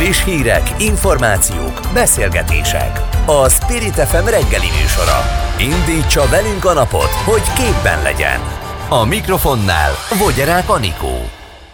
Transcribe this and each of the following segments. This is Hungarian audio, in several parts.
Friss hírek, információk, beszélgetések. A Spirit FM reggeli műsora. Indítsa velünk a napot, hogy képben legyen. A mikrofonnál Vogyerák Anikó.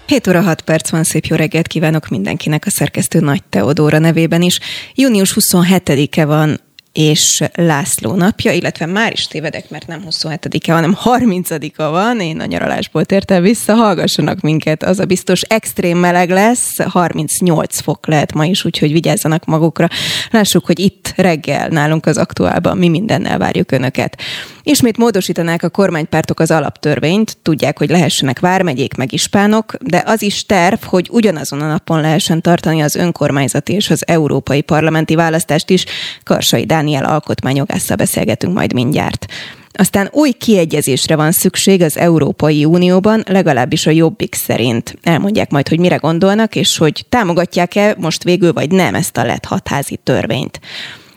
7 óra 6 perc van, szép jó reggelt kívánok mindenkinek a szerkesztő Nagy Teodóra nevében is. Június 27-e van és László napja, illetve már is tévedek, mert nem 27-e, hanem 30-a van, én a nyaralásból tértem vissza, hallgassanak minket, az a biztos extrém meleg lesz, 38 fok lehet ma is, úgyhogy vigyázzanak magukra. Lássuk, hogy itt reggel nálunk az aktuálban mi mindennel várjuk Önöket. Ismét módosítanák a kormánypártok az alaptörvényt, tudják, hogy lehessenek vármegyék meg ispánok, de az is terv, hogy ugyanazon a napon lehessen tartani az önkormányzati és az európai parlamenti választást is. Karsai Dániel alkotmányjogásszal beszélgetünk majd mindjárt. Aztán új kiegyezésre van szükség az Európai Unióban, legalábbis a Jobbik szerint. Elmondják majd, hogy mire gondolnak, és hogy támogatják-e most végül vagy nem ezt a lett hatházi törvényt.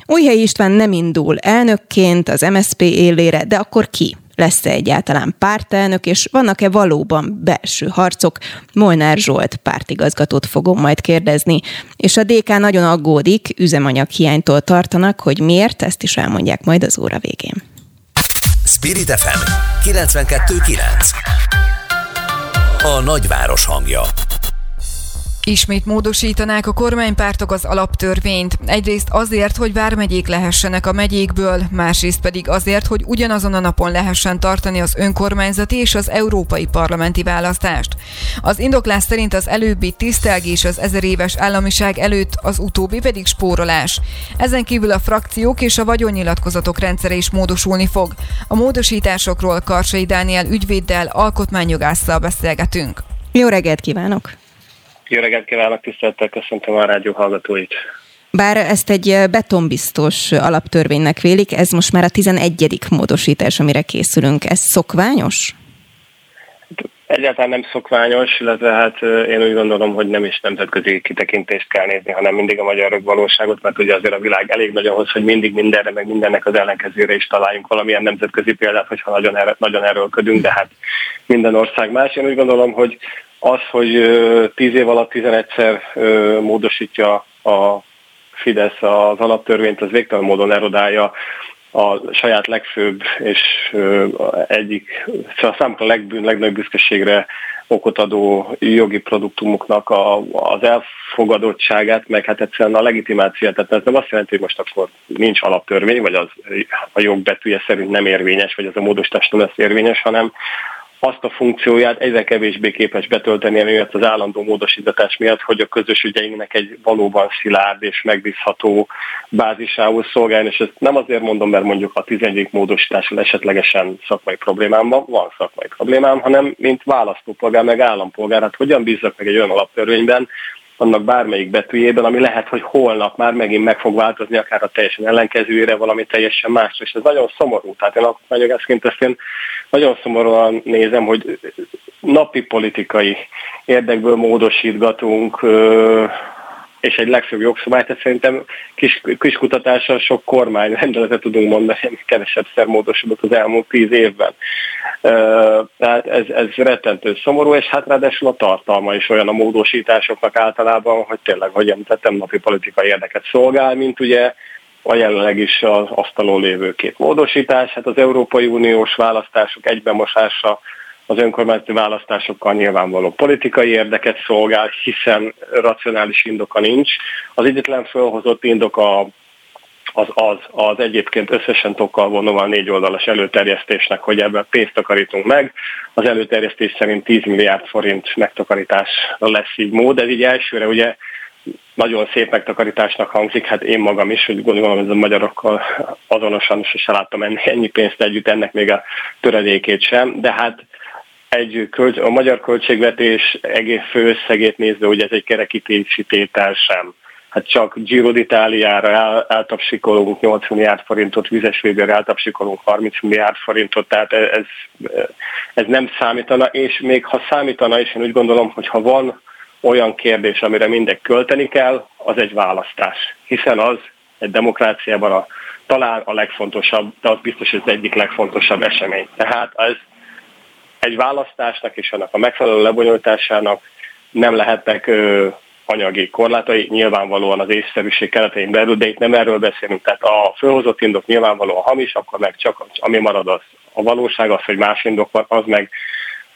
Újhely István nem indul elnökként az MSP élére, de akkor ki? Lesz-e egyáltalán pártelnök, és vannak-e valóban belső harcok? Molnár Zsolt pártigazgatót fogom majd kérdezni, és a DK nagyon aggódik, üzemanyag hiánytól tartanak, hogy miért, ezt is elmondják majd az óra végén. Spirit FM 92.9 A nagyváros hangja Ismét módosítanák a kormánypártok az alaptörvényt. Egyrészt azért, hogy vármegyék lehessenek a megyékből, másrészt pedig azért, hogy ugyanazon a napon lehessen tartani az önkormányzati és az európai parlamenti választást. Az indoklás szerint az előbbi tisztelgés az ezer éves államiság előtt, az utóbbi pedig spórolás. Ezen kívül a frakciók és a vagyonnyilatkozatok rendszere is módosulni fog. A módosításokról Karsai Dániel ügyvéddel, alkotmányjogásszal beszélgetünk. Jó reggelt kívánok! Jó reggelt kívánok, tisztelettel köszöntöm a rádió hallgatóit. Bár ezt egy betonbiztos alaptörvénynek vélik, ez most már a 11. módosítás, amire készülünk. Ez szokványos? Egyáltalán nem szokványos, illetve hát én úgy gondolom, hogy nem is nemzetközi kitekintést kell nézni, hanem mindig a magyar valóságot, mert ugye azért a világ elég nagy ahhoz, hogy mindig mindenre, meg mindennek az ellenkezőre is találjunk valamilyen nemzetközi példát, hogyha nagyon, er- nagyon erőlködünk, de hát minden ország más. Én úgy gondolom, hogy az, hogy tíz év alatt 11-szer módosítja a Fidesz az alaptörvényt, az végtelen módon erodálja a saját legfőbb és egyik, szóval számukra legbűn, legnagyobb büszkeségre okot adó jogi produktumoknak a, az elfogadottságát, meg hát egyszerűen a legitimációt. Tehát ez nem azt jelenti, hogy most akkor nincs alaptörvény, vagy az a jogbetűje szerint nem érvényes, vagy az a módosítás nem lesz érvényes, hanem azt a funkcióját egyre kevésbé képes betölteni emiatt az állandó módosítás miatt, hogy a közös ügyeinknek egy valóban szilárd és megbízható bázisához szolgálni, és ezt nem azért mondom, mert mondjuk a 11. módosítással esetlegesen szakmai problémám van, van szakmai problémám, hanem mint választópolgár, meg állampolgár, hát hogyan bízzak meg egy olyan alaptörvényben, annak bármelyik betűjében, ami lehet, hogy holnap már megint meg fog változni, akár a teljesen ellenkezőjére valami teljesen más. És ez nagyon szomorú. Tehát én alkotmányjogászként ezt én nagyon szomorúan nézem, hogy napi politikai érdekből módosítgatunk és egy legfőbb jogszabályt, tehát szerintem kis, kis kutatással sok kormány rendeletet tudunk mondani, ami kevesebb szer módosodott az elmúlt tíz évben. Tehát ez, ez rettentő szomorú, és hát ráadásul a tartalma is olyan a módosításoknak általában, hogy tényleg, hogy említettem, napi politikai érdeket szolgál, mint ugye a jelenleg is az asztalon lévő két módosítás. Hát az Európai Uniós választások egybemosása az önkormányzati választásokkal nyilvánvaló politikai érdeket szolgál, hiszen racionális indoka nincs. Az egyetlen felhozott indok a az, az, az egyébként összesen tokkal vonóval négy oldalas előterjesztésnek, hogy ebben pénzt takarítunk meg. Az előterjesztés szerint 10 milliárd forint megtakarításra lesz így mód. Ez így elsőre ugye nagyon szép megtakarításnak hangzik, hát én magam is, hogy gondolom, hogy a magyarokkal azonosan sose láttam enni, ennyi pénzt együtt, ennek még a töredékét sem, de hát egy a magyar költségvetés egész főösszegét nézve, hogy ez egy kerekítési tétel sem. Hát csak Giro d'Italiára el, eltapsikolunk 8 milliárd forintot, vizes védőre eltapsikolunk 30 milliárd forintot, tehát ez, ez nem számítana, és még ha számítana is, én úgy gondolom, hogy ha van olyan kérdés, amire mindegy költeni kell, az egy választás. Hiszen az egy demokráciában a, talán a legfontosabb, de az biztos, hogy az egyik legfontosabb esemény. Tehát ez egy választásnak és annak a megfelelő lebonyolításának nem lehetnek anyagi korlátai, nyilvánvalóan az észszerűség keretein belül, de itt nem erről beszélünk. Tehát a fölhozott indok nyilvánvalóan hamis, akkor meg csak ami marad az a valóság, az, hogy más indok van, az meg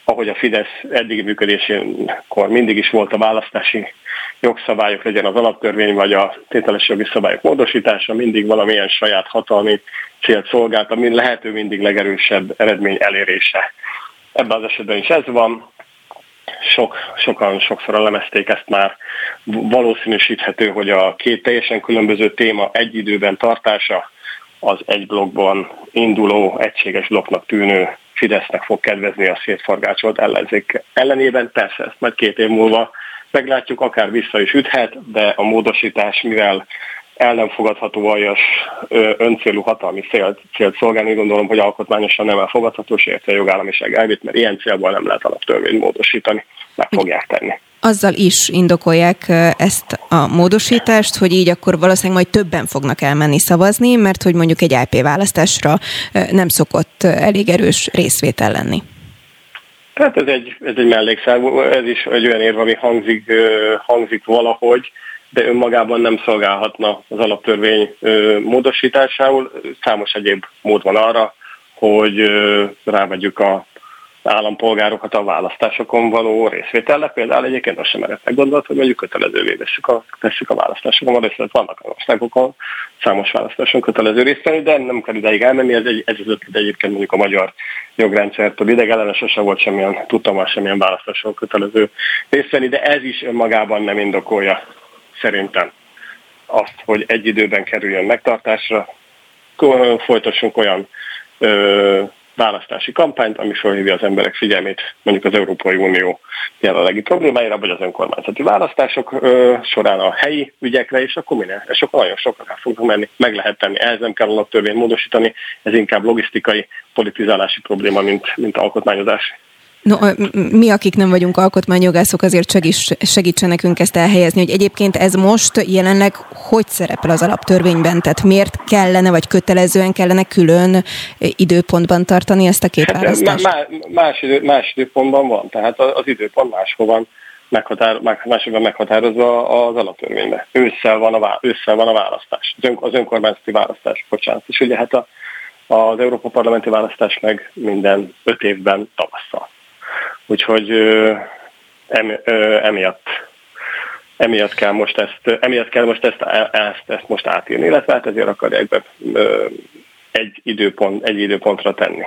ahogy a Fidesz eddigi működésénkor mindig is volt a választási jogszabályok, legyen az alaptörvény vagy a tételes jogi szabályok módosítása, mindig valamilyen saját hatalmi célt szolgált, ami lehető mindig legerősebb eredmény elérése. Ebben az esetben is ez van, sok, sokan sokszor elemezték ezt már, valószínűsíthető, hogy a két teljesen különböző téma egy időben tartása az egy blogban induló, egységes blokknak tűnő Fidesznek fog kedvezni a szétforgácsolt ellenzék ellenében. Persze ezt majd két év múlva meglátjuk, akár vissza is üthet, de a módosítás, mivel el nem fogadható aljas öncélú hatalmi célt, célt szolgálni, gondolom, hogy alkotmányosan nem elfogadható, és érte a jogállamiság elvét, mert ilyen célból nem lehet alaptörvényt módosítani, meg fogják tenni. Azzal is indokolják ezt a módosítást, hogy így akkor valószínűleg majd többen fognak elmenni szavazni, mert hogy mondjuk egy IP választásra nem szokott elég erős részvétel lenni. Tehát ez egy, ez egy mellékszál, ez is egy olyan érv, ami hangzik, hangzik valahogy, de önmagában nem szolgálhatna az alaptörvény módosításául. Számos egyéb mód van arra, hogy rávegyük a állampolgárokat a választásokon való részvételle. Például egyébként azt sem merett meggondolt, hogy mondjuk kötelezővé veszük a, veszük a választásokon való részt. Vannak a országokon számos választáson kötelező részt de nem kell ideig elmenni. Ez, egy, ez az ötlet egyébként mondjuk a magyar jogrendszertől idegellenes sose volt semmilyen, tudtam már semmilyen választáson kötelező részt de ez is önmagában nem indokolja szerintem azt, hogy egy időben kerüljön megtartásra, folytassunk olyan ö, választási kampányt, ami felhívja az emberek figyelmét mondjuk az Európai Unió jelenlegi problémáira, vagy az önkormányzati választások ö, során a helyi ügyekre, és akkor minden, és akkor nagyon sokan el fognak menni, meg lehet tenni. Ehhez nem kell alaptörvényt módosítani, ez inkább logisztikai, politizálási probléma, mint, mint alkotmányozási. No, mi, akik nem vagyunk alkotmányjogászok, azért segíts, segítsen nekünk ezt elhelyezni, hogy egyébként ez most jelenleg hogy szerepel az alaptörvényben? Tehát miért kellene, vagy kötelezően kellene külön időpontban tartani ezt a két hát, választást? Más, más, idő, más időpontban van, tehát az időpont máshol van meghatár, máshol meghatározva az alaptörvényben. Ősszel van a, ősszel van a választás, az, ön, az önkormányzati választás, bocsánat. És ugye hát a, az Európa Parlamenti választás meg minden öt évben tavasszal. Úgyhogy emiatt emiatt kell most ezt, emiatt kell most ezt, ezt, ezt most átírni, illetve hát ezért akarják be egy, időpont, egy időpontra tenni.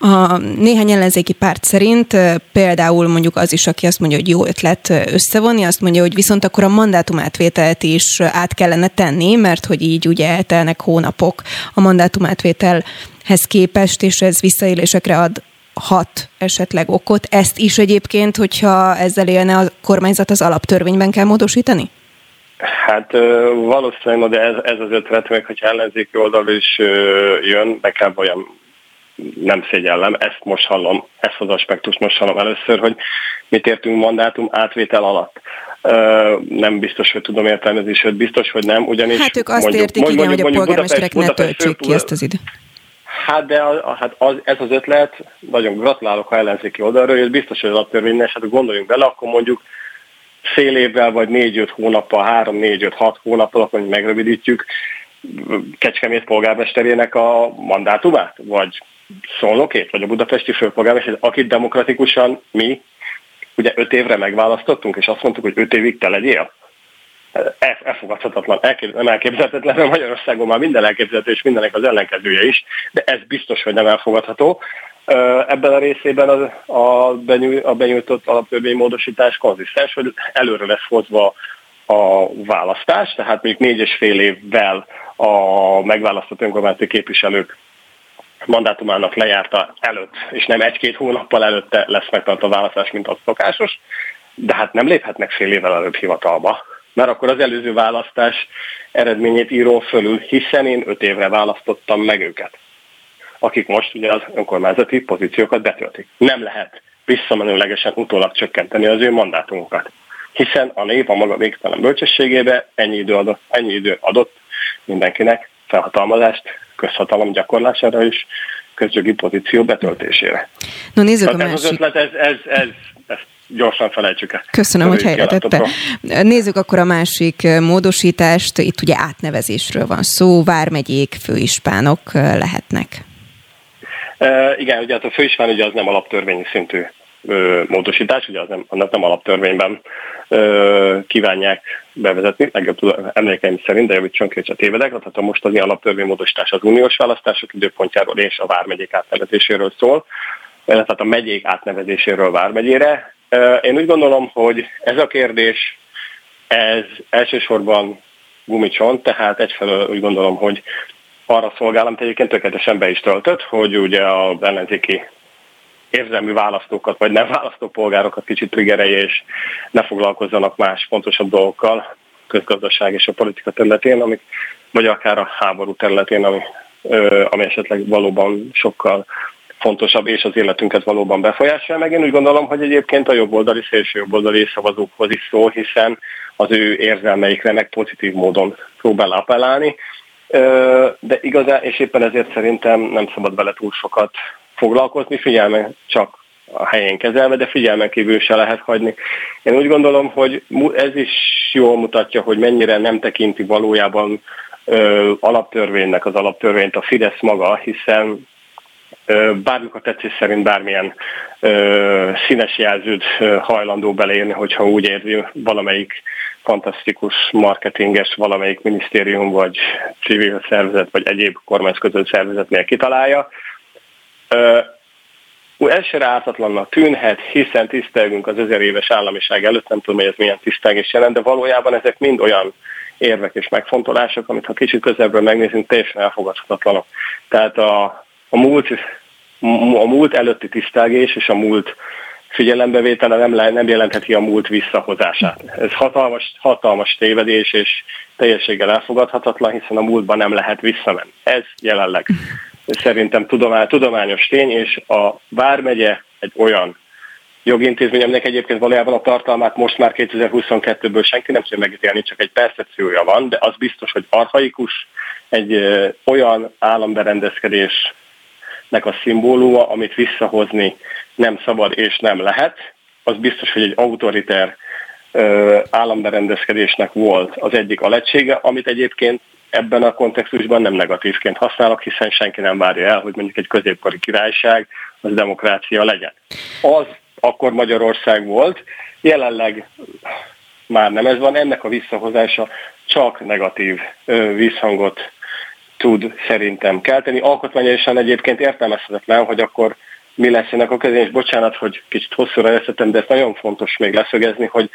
A néhány ellenzéki párt szerint például mondjuk az is, aki azt mondja, hogy jó ötlet összevonni, azt mondja, hogy viszont akkor a mandátumátvételt is át kellene tenni, mert hogy így ugye eltelnek hónapok a mandátumátvételhez képest, és ez visszaélésekre ad hat esetleg okot. Ezt is egyébként, hogyha ezzel élne a kormányzat, az alaptörvényben kell módosítani? Hát valószínűleg, de ez, ez az ötlet, meg hogyha ellenzéki oldal is jön, nekem olyan nem szégyellem, ezt most hallom, ezt az aspektust most hallom először, hogy mit értünk mandátum átvétel alatt. Nem biztos, hogy tudom értelmezni, sőt biztos, hogy nem, ugyanis... Hát ők azt mondjuk, értik, mondjuk, igen, mondjuk, hogy a polgármesterek ne töltsék ki ezt az időt. Hát de a, hát az, ez az ötlet, nagyon gratulálok a ellenzéki oldalról, hogy biztos, hogy az és hát gondoljunk bele, akkor mondjuk fél évvel, vagy négy-öt hónappal, három-négy-öt-hat hónappal, akkor megrövidítjük Kecskemét polgármesterének a mandátumát, vagy Szolnokét, vagy a budapesti főpolgármester, akit demokratikusan mi ugye öt évre megválasztottunk, és azt mondtuk, hogy öt évig te legyél elfogadhatatlan, nem elképzelhetetlen, mert Magyarországon már minden elképzelhető, és mindenek az ellenkezője is, de ez biztos, hogy nem elfogadható. Ebben a részében a, benyújt, a benyújtott konzisztens, hogy előre lesz hozva a választás, tehát még négy és fél évvel a megválasztott önkormányzati képviselők mandátumának lejárta előtt, és nem egy-két hónappal előtte lesz megtartva a választás, mint az szokásos, de hát nem léphetnek fél évvel előbb hivatalba mert akkor az előző választás eredményét írom fölül, hiszen én öt évre választottam meg őket, akik most ugye az önkormányzati pozíciókat betöltik. Nem lehet visszamenőlegesen utólag csökkenteni az ő mandátumokat, hiszen a nép a maga végtelen bölcsességébe ennyi idő adott, ennyi idő adott mindenkinek felhatalmazást közhatalom gyakorlására is, közjogi pozíció betöltésére. No nézzük Tehát a ez másik. az ötlet, ez, ez, ez, ez gyorsan felejtsük el. Köszönöm, hogy helyre tette. Nézzük akkor a másik módosítást. Itt ugye átnevezésről van szó, vármegyék, főispánok lehetnek. E, igen, ugye hát a főispán ugye az nem alaptörvényi szintű ö, módosítás, ugye az nem, annak nem alaptörvényben ö, kívánják bevezetni, legjobb emlékeim szerint, de javítson ki, a tévedek, tehát a mostani alaptörvény módosítás az uniós választások időpontjáról és a vármegyék átnevezéséről szól, tehát a megyék átnevezéséről vármegyére. Én úgy gondolom, hogy ez a kérdés, ez elsősorban gumicsont, tehát egyfelől úgy gondolom, hogy arra szolgál, amit egyébként tökéletesen be is töltött, hogy ugye a ellenzéki érzelmű választókat, vagy nem választópolgárokat kicsit triggerelje, és ne foglalkozzanak más fontosabb dolgokkal, közgazdaság és a politika területén, amik, vagy akár a háború területén, ami, ami esetleg valóban sokkal fontosabb, és az életünket valóban befolyásolja. Meg én úgy gondolom, hogy egyébként a jobboldali, szélső jobboldali szavazókhoz is szól, hiszen az ő érzelmeikre meg pozitív módon próbál appellálni. De igazán, és éppen ezért szerintem nem szabad vele túl sokat foglalkozni, figyelmen csak a helyén kezelve, de figyelmen kívül se lehet hagyni. Én úgy gondolom, hogy ez is jól mutatja, hogy mennyire nem tekinti valójában ö, alaptörvénynek az alaptörvényt a Fidesz maga, hiszen bármikor tetszés szerint bármilyen színes jelzőt hajlandó beleírni, hogyha úgy érzi valamelyik fantasztikus marketinges, valamelyik minisztérium, vagy civil szervezet, vagy egyéb kormányzkötő szervezetnél kitalálja. Ez se ártatlannak tűnhet, hiszen tisztelgünk az ezer éves államiság előtt, nem tudom, hogy ez milyen tisztelgés jelent, de valójában ezek mind olyan érvek és megfontolások, amit ha kicsit közelből megnézünk, teljesen elfogadhatatlanok. Tehát a, a múlt a múlt előtti tisztelgés és a múlt figyelembevétele nem, le, nem jelentheti a múlt visszahozását. Ez hatalmas, hatalmas tévedés, és teljességgel elfogadhatatlan, hiszen a múltban nem lehet visszamenni. Ez jelenleg szerintem tudományos tény, és a Vármegye egy olyan jogintézmény, aminek egyébként valójában a tartalmát most már 2022-ből senki nem tudja megítélni, csak egy percepciója van, de az biztos, hogy arhaikus, egy ö, olyan államberendezkedés nek a szimbóluma, amit visszahozni nem szabad és nem lehet. Az biztos, hogy egy autoriter államberendezkedésnek volt az egyik aletsége, amit egyébként ebben a kontextusban nem negatívként használok, hiszen senki nem várja el, hogy mondjuk egy középkori királyság az demokrácia legyen. Az akkor Magyarország volt, jelenleg már nem ez van, ennek a visszahozása csak negatív visszhangot tud szerintem kelteni. Alkotmányosan egyébként értelmezhetetlen, hogy akkor mi lesz ennek a közén, és bocsánat, hogy kicsit hosszúra eszetem, de ez nagyon fontos még leszögezni, hogy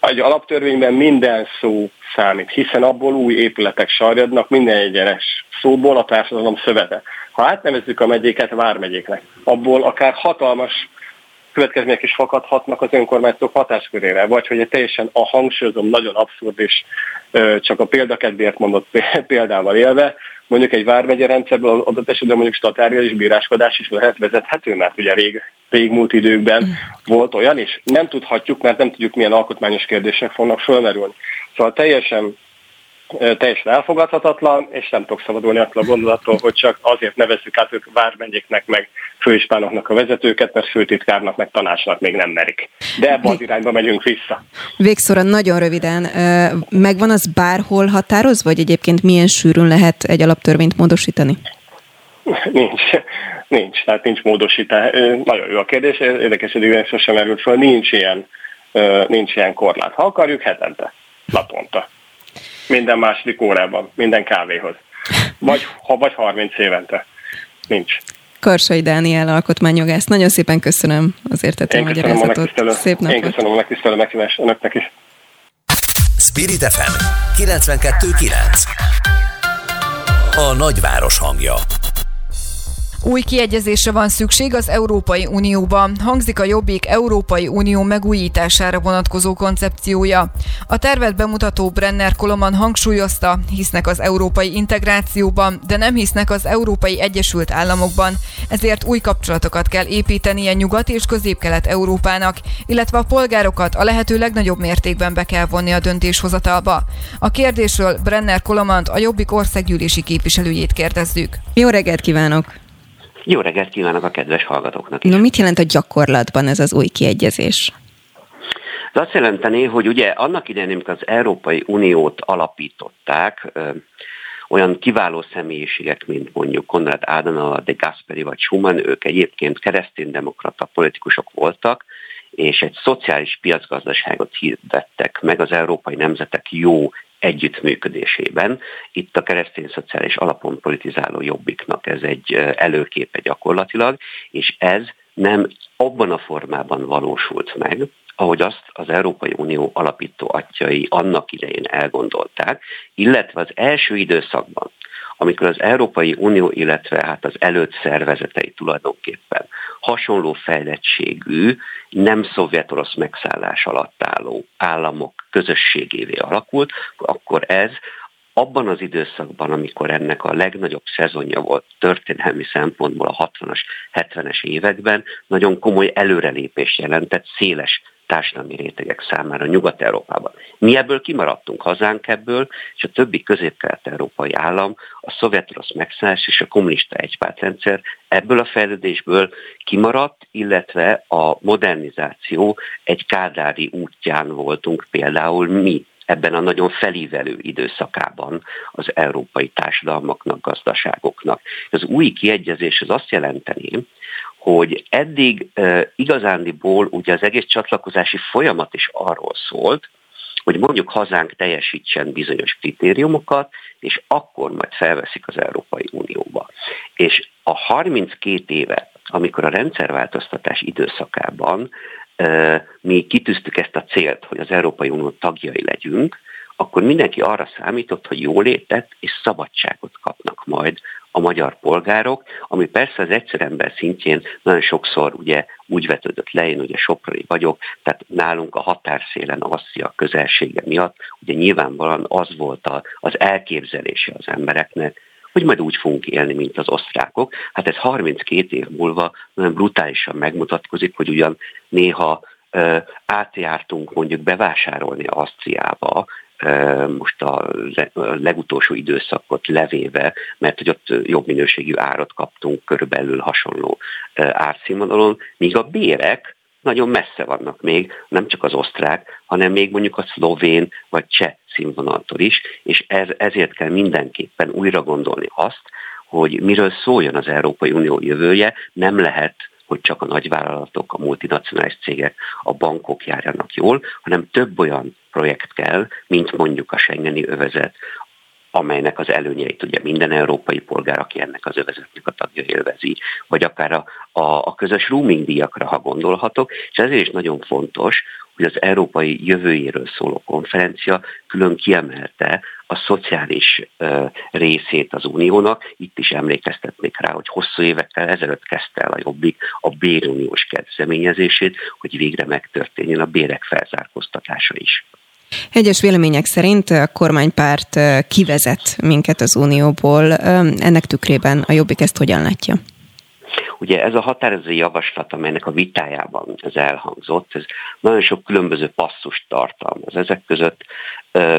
egy alaptörvényben minden szó számít, hiszen abból új épületek sarjadnak, minden egyenes szóból a társadalom szövete. Ha átnevezzük a megyéket vármegyéknek, abból akár hatalmas következmények is fakadhatnak az önkormányzatok hatáskörére, vagy hogy egy teljesen a hangsúlyozom, nagyon abszurd és csak a példakedvéért mondott példával élve, mondjuk egy vármegye rendszerből adott esetben mondjuk statáriális bíráskodás is lehet vezethető, mert ugye rég, régmúlt időkben volt olyan is. Nem tudhatjuk, mert nem tudjuk milyen alkotmányos kérdések fognak fölmerülni. Szóval teljesen teljesen elfogadhatatlan, és nem tudok szabadulni attól a gondolattól, hogy csak azért nevezzük át ők vármegyéknek, meg főispánoknak a vezetőket, mert főtitkárnak, meg tanácsnak még nem merik. De ebben az irányba megyünk vissza. Végszóra nagyon röviden, megvan az bárhol határoz, vagy egyébként milyen sűrűn lehet egy alaptörvényt módosítani? Nincs, nincs, tehát nincs módosítás. Nagyon jó a kérdés, érdekes, hogy sosem merült fel, nincs ilyen, nincs ilyen korlát. Ha akarjuk, hetente, naponta. Minden második órában, minden kávéhoz. Vagy, ha vagy 30 évente. Nincs. Karsai Dániel alkotmányjogász. Nagyon szépen köszönöm az értető magyarázatot. Szép napot. Én köszönöm a megtisztelő meghívást önöknek is. Spirit FM 92.9 A nagyváros hangja új kiegyezésre van szükség az Európai Unióban. Hangzik a Jobbik Európai Unió megújítására vonatkozó koncepciója. A tervet bemutató Brenner Koloman hangsúlyozta, hisznek az európai integrációban, de nem hisznek az Európai Egyesült Államokban. Ezért új kapcsolatokat kell építenie Nyugat és Közép-Kelet Európának, illetve a polgárokat a lehető legnagyobb mértékben be kell vonni a döntéshozatalba. A kérdésről Brenner Kolomant a Jobbik országgyűlési képviselőjét kérdezzük. Jó reggelt kívánok! Jó reggelt kívánok a kedves hallgatóknak is. No, mit jelent a gyakorlatban ez az új kiegyezés? Ez azt jelenteni, hogy ugye annak idején, amikor az Európai Uniót alapították, olyan kiváló személyiségek, mint mondjuk Konrad Adenauer, de Gasperi vagy Schumann, ők egyébként kereszténydemokrata politikusok voltak, és egy szociális piacgazdaságot hirdettek meg az európai nemzetek jó együttműködésében. Itt a keresztény szociális alapon politizáló jobbiknak ez egy előképe gyakorlatilag, és ez nem abban a formában valósult meg, ahogy azt az Európai Unió alapító atyai annak idején elgondolták, illetve az első időszakban, amikor az Európai Unió, illetve hát az előtt szervezetei tulajdonképpen hasonló fejlettségű, nem szovjet-orosz megszállás alatt álló államok közösségévé alakult, akkor ez abban az időszakban, amikor ennek a legnagyobb szezonja volt történelmi szempontból a 60-as, 70-es években, nagyon komoly előrelépés jelentett széles társadalmi rétegek számára Nyugat-Európában. Mi ebből kimaradtunk, hazánk ebből, és a többi közép-kelet-európai állam, a szovjet-orosz megszállás és a kommunista egypártrendszer ebből a fejlődésből kimaradt, illetve a modernizáció egy kádári útján voltunk például mi ebben a nagyon felívelő időszakában az európai társadalmaknak, gazdaságoknak. Az új kiegyezés az azt jelenteni, hogy eddig igazándiból ugye az egész csatlakozási folyamat is arról szólt, hogy mondjuk hazánk teljesítsen bizonyos kritériumokat, és akkor majd felveszik az Európai Unióba. És a 32 éve, amikor a rendszerváltoztatás időszakában mi kitűztük ezt a célt, hogy az Európai Unió tagjai legyünk, akkor mindenki arra számított, hogy jólétet és szabadságot kapnak majd a magyar polgárok, ami persze az egyszer ember szintjén nagyon sokszor ugye úgy vetődött le, én ugye soprai vagyok, tehát nálunk a határszélen Asszia közelsége miatt, ugye nyilvánvalóan az volt az elképzelése az embereknek, hogy majd úgy fogunk élni, mint az osztrákok. Hát ez 32 év múlva nagyon brutálisan megmutatkozik, hogy ugyan néha átjártunk mondjuk bevásárolni Ausztriába, most a legutolsó időszakot levéve, mert hogy ott jobb minőségű árat kaptunk körülbelül hasonló árszínvonalon, míg a bérek nagyon messze vannak még, nem csak az osztrák, hanem még mondjuk a szlovén vagy cseh színvonaltól is, és ez, ezért kell mindenképpen újra gondolni azt, hogy miről szóljon az Európai Unió jövője, nem lehet hogy csak a nagyvállalatok, a multinacionális cégek, a bankok járjanak jól, hanem több olyan projekt kell, mint mondjuk a Schengeni övezet, amelynek az előnyeit ugye minden európai polgár, aki ennek az övezetnek a tagja élvezi, vagy akár a, a, a közös roaming díjakra, ha gondolhatok, és ezért is nagyon fontos, hogy az európai jövőjéről szóló konferencia külön kiemelte a szociális uh, részét az uniónak. Itt is emlékeztetnék rá, hogy hosszú évekkel ezelőtt kezdte el a Jobbik a béruniós kezdeményezését, hogy végre megtörténjen a bérek felzárkóztatása is. Egyes vélemények szerint a kormánypárt kivezet minket az Unióból. Ennek tükrében a Jobbik ezt hogyan látja? Ugye ez a határozó javaslat, amelynek a vitájában ez elhangzott, ez nagyon sok különböző passzust tartalmaz. Ezek között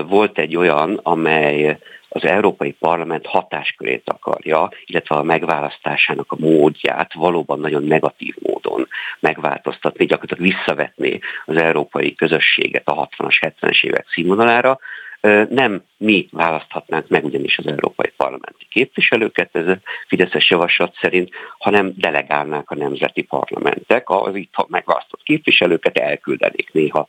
volt egy olyan, amely az Európai Parlament hatáskörét akarja, illetve a megválasztásának a módját valóban nagyon negatív módon megváltoztatni, gyakorlatilag visszavetni az európai közösséget a 60-as, 70-es évek színvonalára, nem mi választhatnánk meg ugyanis az európai parlamenti képviselőket, ez a Fideszes javaslat szerint, hanem delegálnák a nemzeti parlamentek, az itt megválasztott képviselőket elküldenék néha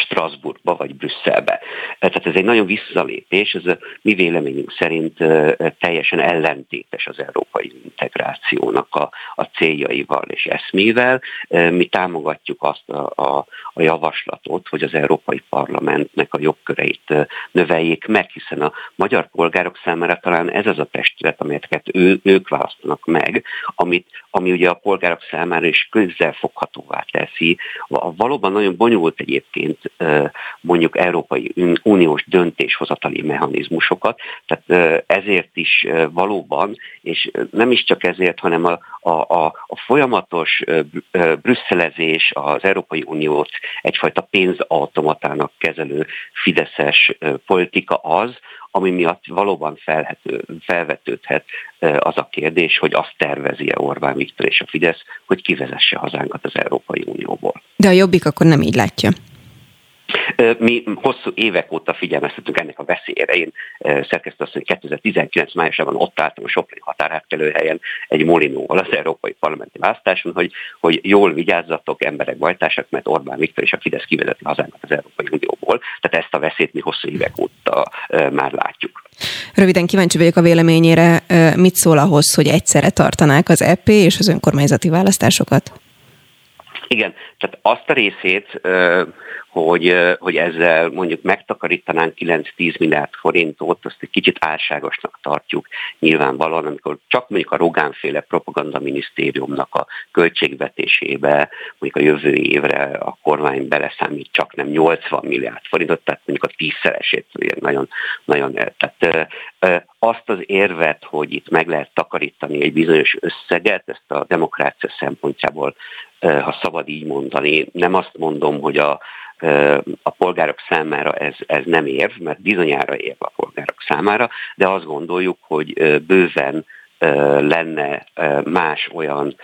Strasbourgba vagy Brüsszelbe. Tehát ez egy nagyon visszalépés, ez a mi véleményünk szerint teljesen ellentétes az európai integrációnak a, a céljaival és eszmével. Mi támogatjuk azt a, a, a javaslatot, hogy az Európai Parlamentnek a jogköreit növeljék meg, hiszen a magyar polgárok számára talán ez az a testület, amelyeket ő, ők választanak meg, amit, ami ugye a polgárok számára is foghatóvá teszi. Valóban nagyon bonyolult egyébként mondjuk Európai Uniós döntéshozatali mechanizmusokat, tehát ezért is valóban, és nem is csak ezért, hanem a, a, a, folyamatos brüsszelezés az Európai Uniót egyfajta pénzautomatának kezelő fideszes politika az, ami miatt valóban felhető, felvetődhet az a kérdés, hogy azt tervezi-e Orbán Viktor és a Fidesz, hogy kivezesse hazánkat az Európai Unióból. De a Jobbik akkor nem így látja. Mi hosszú évek óta figyelmeztetünk ennek a veszélyére. Én szerkesztő azt, hogy 2019 májusában ott álltam a Sopron határátkelőhelyen egy Molinóval az Európai Parlamenti Választáson, hogy, hogy jól vigyázzatok, emberek bajtársak, mert Orbán Viktor és a Fidesz kivezeti hazának az Európai Unióból. Tehát ezt a veszélyt mi hosszú évek óta már látjuk. Röviden kíváncsi vagyok a véleményére, mit szól ahhoz, hogy egyszerre tartanák az EP és az önkormányzati választásokat? Igen, tehát azt a részét hogy, hogy ezzel mondjuk megtakarítanánk 9-10 milliárd forintot, azt egy kicsit álságosnak tartjuk nyilvánvalóan, amikor csak mondjuk a Rogánféle propagandaminisztériumnak a költségvetésébe, mondjuk a jövő évre a kormány beleszámít csak nem 80 milliárd forintot, tehát mondjuk a tízszeresét, nagyon, nagyon tehát azt az érvet, hogy itt meg lehet takarítani egy bizonyos összeget, ezt a demokrácia szempontjából, ha szabad így mondani, nem azt mondom, hogy a a polgárok számára ez, ez nem érv, mert bizonyára érv a polgárok számára, de azt gondoljuk, hogy bőven lenne más olyan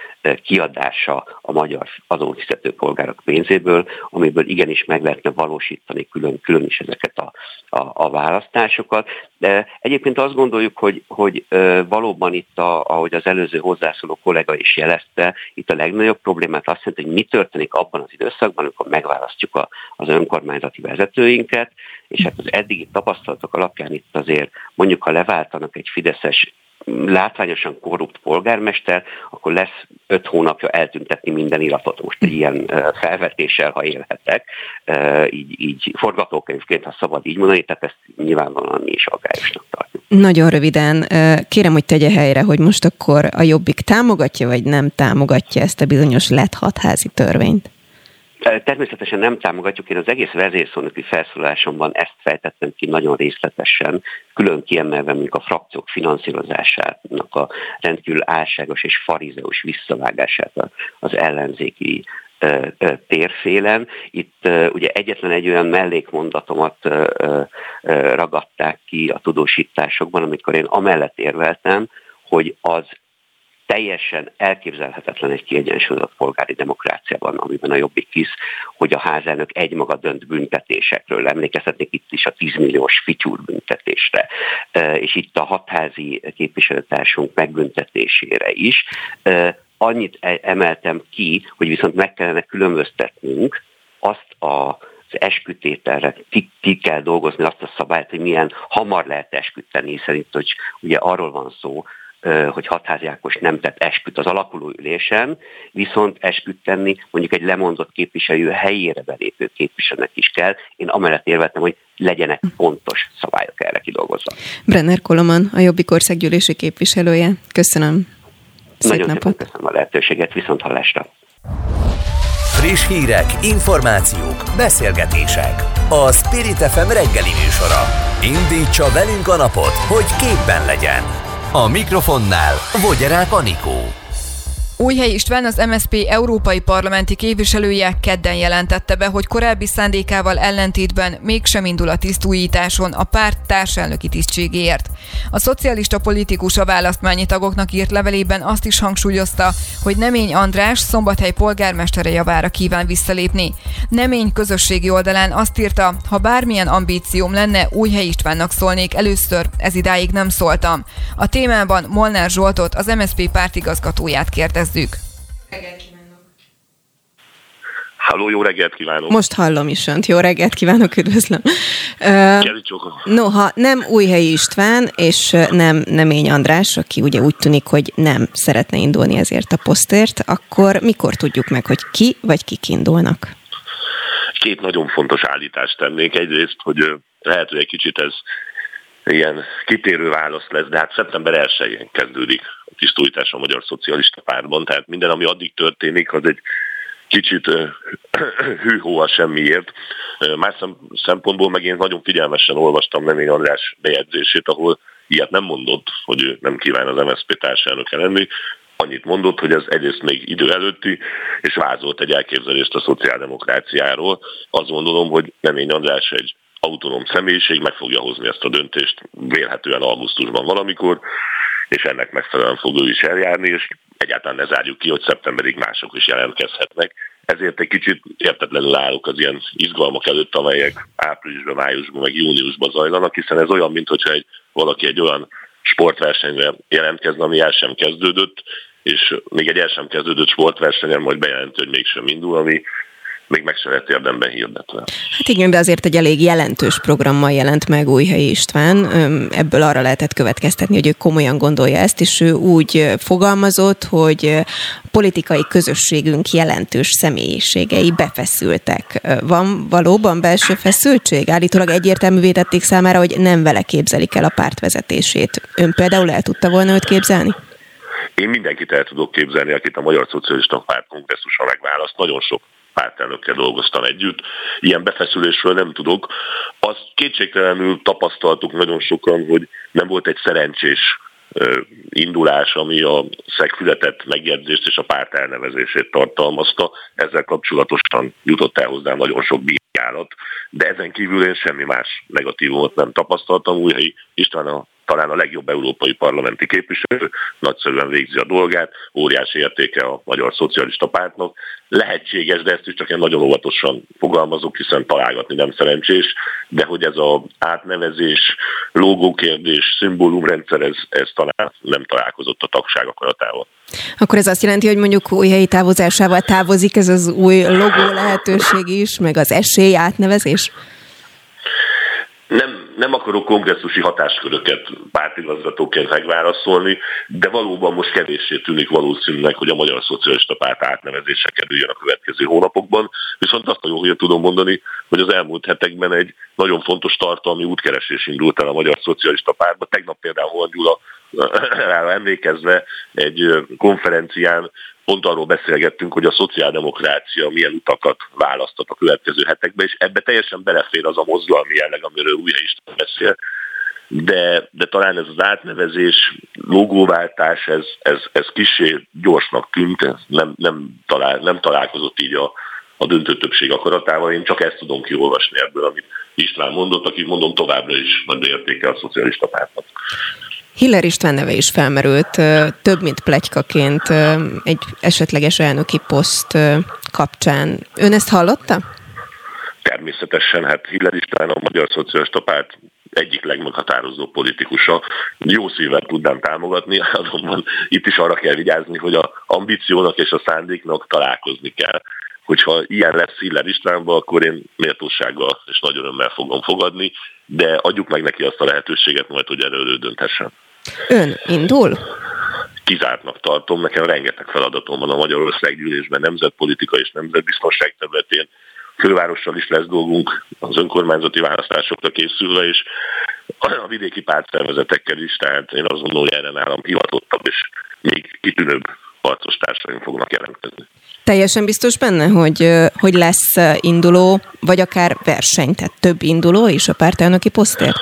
kiadása a magyar adófizető polgárok pénzéből, amiből igenis meg lehetne valósítani külön-külön is ezeket a, a, a választásokat. De egyébként azt gondoljuk, hogy, hogy valóban itt, a, ahogy az előző hozzászóló kollega is jelezte, itt a legnagyobb problémát azt jelenti, hogy mi történik abban az időszakban, amikor megválasztjuk a, az önkormányzati vezetőinket, és hát az eddigi tapasztalatok alapján itt azért mondjuk, ha leváltanak egy fideszes látványosan korrupt polgármester, akkor lesz öt hónapja eltüntetni minden iratot. Most ilyen felvetéssel, ha élhetek, így, így forgatókönyvként, ha szabad így mondani, tehát ezt nyilvánvalóan mi is aggályosnak tartjuk. Nagyon röviden, kérem, hogy tegye helyre, hogy most akkor a Jobbik támogatja, vagy nem támogatja ezt a bizonyos lett hatházi törvényt? Természetesen nem támogatjuk, én az egész vezérszónoki felszólásomban ezt fejtettem ki nagyon részletesen, külön kiemelve mondjuk a frakciók finanszírozásának a rendkívül álságos és farizeus visszavágását az ellenzéki térfélen. Itt ugye egyetlen egy olyan mellékmondatomat ragadták ki a tudósításokban, amikor én amellett érveltem, hogy az teljesen elképzelhetetlen egy kiegyensúlyozott polgári demokráciában, amiben a jobbik hisz, hogy a házelnök egymaga dönt büntetésekről. Emlékezhetnék itt is a 10 milliós fityúr büntetésre, és itt a hatházi képviselőtársunk megbüntetésére is. Annyit e-, emeltem ki, hogy viszont meg kellene különböztetnünk azt a az eskütételre ki, ki kell dolgozni azt a szabályt, hogy milyen hamar lehet esküteni, hiszen itt hogy ugye arról van szó, hogy Hatházi Ákos nem tett esküt az alakuló ülésen, viszont esküt tenni mondjuk egy lemondott képviselő helyére belépő képviselőnek is kell. Én amellett érvettem, hogy legyenek pontos szabályok erre kidolgozva. Brenner Koloman, a Jobbik Országgyűlési képviselője. Köszönöm. Szép Nagyon napot. köszönöm a lehetőséget, viszont hallásra. Friss hírek, információk, beszélgetések. A Spirit FM reggeli műsora. Indítsa velünk a napot, hogy képben legyen. A mikrofonnál Vogyerák Anikó. Újhely István, az MSP európai parlamenti képviselője kedden jelentette be, hogy korábbi szándékával ellentétben mégsem indul a tisztújításon a párt társelnöki tisztségéért. A szocialista politikus a választmányi tagoknak írt levelében azt is hangsúlyozta, hogy Nemény András szombathely polgármestere javára kíván visszalépni. Nemény közösségi oldalán azt írta, ha bármilyen ambícióm lenne, Újhely Istvánnak szólnék először, ez idáig nem szóltam. A témában Molnár Zsoltot, az MSP pártigazgatóját kérdez kezdjük. Halló, jó reggelt kívánok! Most hallom is önt. Jó reggelt kívánok, üdvözlöm. Uh, noha nem Újhelyi István, és nem Nemény András, aki ugye úgy tűnik, hogy nem szeretne indulni ezért a posztért, akkor mikor tudjuk meg, hogy ki vagy kik indulnak? Két nagyon fontos állítást tennék. Egyrészt, hogy lehet, hogy egy kicsit ez ilyen kitérő válasz lesz, de hát szeptember 1-én kezdődik a tisztújítás a Magyar Szocialista Pártban, tehát minden, ami addig történik, az egy kicsit hűhó a semmiért. Más szempontból meg én nagyon figyelmesen olvastam Lemény András bejegyzését, ahol ilyet nem mondott, hogy ő nem kíván az MSZP társelnöke lenni, annyit mondott, hogy ez egyrészt még idő előtti, és vázolt egy elképzelést a szociáldemokráciáról. Azt gondolom, hogy Lemény András egy autonóm személyiség meg fogja hozni ezt a döntést, vélhetően augusztusban valamikor, és ennek megfelelően fog ő is eljárni, és egyáltalán ne zárjuk ki, hogy szeptemberig mások is jelentkezhetnek. Ezért egy kicsit értetlenül állok az ilyen izgalmak előtt, amelyek áprilisban, májusban, meg júniusban zajlanak, hiszen ez olyan, mintha egy, valaki egy olyan sportversenyre jelentkezne, ami el sem kezdődött, és még egy el sem kezdődött sportversenyen majd bejelenti, hogy mégsem indul, ami még meg se lett érdemben hirdetve. Hát igen, de azért egy elég jelentős programmal jelent meg Újhelyi István. Ebből arra lehetett következtetni, hogy ő komolyan gondolja ezt, és ő úgy fogalmazott, hogy politikai közösségünk jelentős személyiségei befeszültek. Van valóban belső feszültség? Állítólag egyértelművé tették számára, hogy nem vele képzelik el a pártvezetését. Ön például el tudta volna őt képzelni? Én mindenkit el tudok képzelni, akit a Magyar Szocialista Párt kongresszusa megválaszt. Nagyon sok pártelnökkel dolgoztam együtt. Ilyen befeszülésről nem tudok. Azt kétségtelenül tapasztaltuk nagyon sokan, hogy nem volt egy szerencsés indulás, ami a szegfületett megjegyzést és a párt elnevezését tartalmazta. Ezzel kapcsolatosan jutott el hozzá nagyon sok bírálat, de ezen kívül én semmi más negatívumot nem tapasztaltam. Újhelyi István a talán a legjobb európai parlamenti képviselő, nagyszerűen végzi a dolgát, óriási értéke a Magyar Szocialista Pártnak. Lehetséges, de ezt is csak én nagyon óvatosan fogalmazok, hiszen találgatni nem szerencsés, de hogy ez az átnevezés, logókérdés, szimbólumrendszer, ez, ez talán nem találkozott a tagság akaratával. Akkor ez azt jelenti, hogy mondjuk új helyi távozásával távozik ez az új logó lehetőség is, meg az esély átnevezés? nem, nem akarok kongresszusi hatásköröket pártigazgatóként megválaszolni, de valóban most kevéssé tűnik valószínűleg, hogy a Magyar Szocialista Párt átnevezése kerüljön a következő hónapokban. Viszont azt a jó hogy tudom mondani, hogy az elmúlt hetekben egy nagyon fontos tartalmi útkeresés indult el a Magyar Szocialista Pártba. Tegnap például Horn Gyula emlékezve egy konferencián pont arról beszélgettünk, hogy a szociáldemokrácia milyen utakat választott a következő hetekben, és ebbe teljesen belefér az a mozgalmi jelleg, amiről újra is beszél, de, de talán ez az átnevezés, logóváltás, ez, ez, ez kisé gyorsnak tűnt, ez nem, nem, talál, nem találkozott így a, a döntő többség akaratával. Én csak ezt tudom kiolvasni ebből, amit István mondott, aki mondom továbbra is nagy értéke a szocialista pártnak. Hiller István neve is felmerült, több mint plegykaként egy esetleges elnöki poszt kapcsán. Ön ezt hallotta? Természetesen, hát Hiller István a Magyar Szocialista Párt egyik legmeghatározó politikusa. Jó szívvel tudnám támogatni, azonban itt is arra kell vigyázni, hogy a ambíciónak és a szándéknak találkozni kell. Hogyha ilyen lesz Hiller Istvánba, akkor én méltósággal és nagy örömmel fogom fogadni, de adjuk meg neki azt a lehetőséget majd, hogy erről dönthessen. Ön indul? Kizártnak tartom, nekem rengeteg feladatom van a Magyarország gyűlésben, nemzetpolitika és nemzetbiztonság területén. Fővárossal is lesz dolgunk az önkormányzati választásokra készülve, és a vidéki pártszervezetekkel is, tehát én azt gondolom, hogy erre nálam hivatottabb és még kitűnőbb harcos társaim fognak jelentkezni. Teljesen biztos benne, hogy, hogy lesz induló, vagy akár verseny, tehát több induló is a pártelnöki posztért?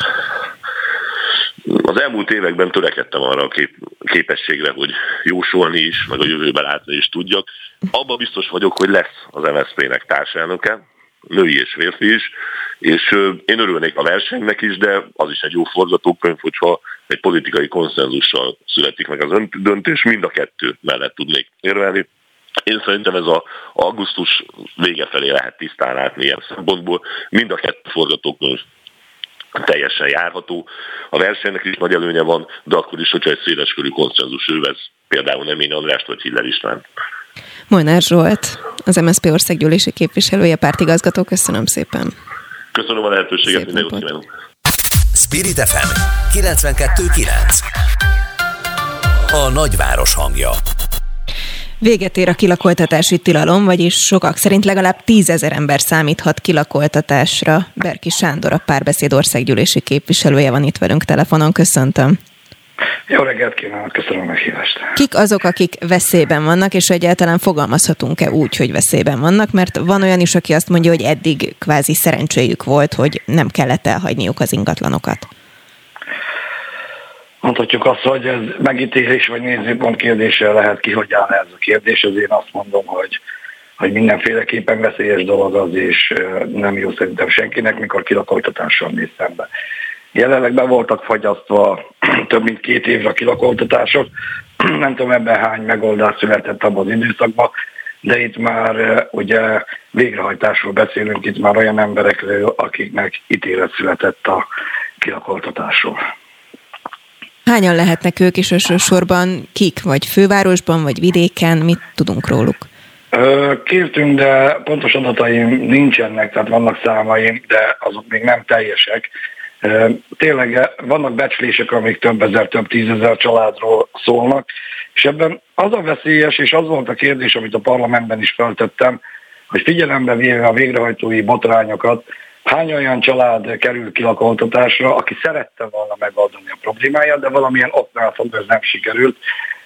Az elmúlt években törekedtem arra a kép, képességre, hogy jósolni is, meg a jövőbe látni is tudjak. Abban biztos vagyok, hogy lesz az MSZP-nek társelnöke, női és férfi is, és én örülnék a versenynek is, de az is egy jó forgatókönyv, hogyha egy politikai konszenzussal születik meg az döntés, mind a kettő mellett tudnék érvelni. Én szerintem ez a augusztus vége felé lehet tisztán látni ilyen szempontból. Mind a kettő forgatókönyv teljesen járható. A versenynek is nagy előnye van, de akkor is, hogyha egy széleskörű konszenzus ővez, például nem én Andrást vagy Hiller István. Molnár Zsolt, az MSZP országgyűlési képviselője, pártigazgató, köszönöm szépen. Köszönöm a lehetőséget, minden jót kívánok. Spirit FM 92.9 A nagyváros hangja Véget ér a kilakoltatási tilalom, vagyis sokak szerint legalább tízezer ember számíthat kilakoltatásra. Berki Sándor, a párbeszéd országgyűlési képviselője van itt velünk telefonon. Köszöntöm. Jó reggelt kívánok, köszönöm a meghívást. Kik azok, akik veszélyben vannak, és egyáltalán fogalmazhatunk-e úgy, hogy veszélyben vannak? Mert van olyan is, aki azt mondja, hogy eddig kvázi szerencséjük volt, hogy nem kellett elhagyniuk az ingatlanokat. Mondhatjuk azt, hogy ez megítélés vagy nézőpont kérdése lehet ki, hogy áll ez a kérdés. Ezért azt mondom, hogy hogy mindenféleképpen veszélyes dolog az, és nem jó szerintem senkinek, mikor kilakoltatással néz szembe. Jelenleg be voltak fagyasztva több mint két évre a kilakoltatások. Nem tudom ebben hány megoldás született abban az időszakban, de itt már ugye végrehajtásról beszélünk, itt már olyan emberekről, akiknek ítélet született a kilakoltatásról. Hányan lehetnek ők is elsősorban kik, vagy fővárosban, vagy vidéken, mit tudunk róluk? Kértünk, de pontos adataim nincsenek, tehát vannak számaim, de azok még nem teljesek. Tényleg vannak becslések, amik több ezer, több tízezer családról szólnak, és ebben az a veszélyes, és az volt a kérdés, amit a parlamentben is feltettem, hogy figyelembe véve a végrehajtói botrányokat, hány olyan család kerül kilakoltatásra, aki szerette volna megoldani a problémáját, de valamilyen oknál fogva ez nem sikerült.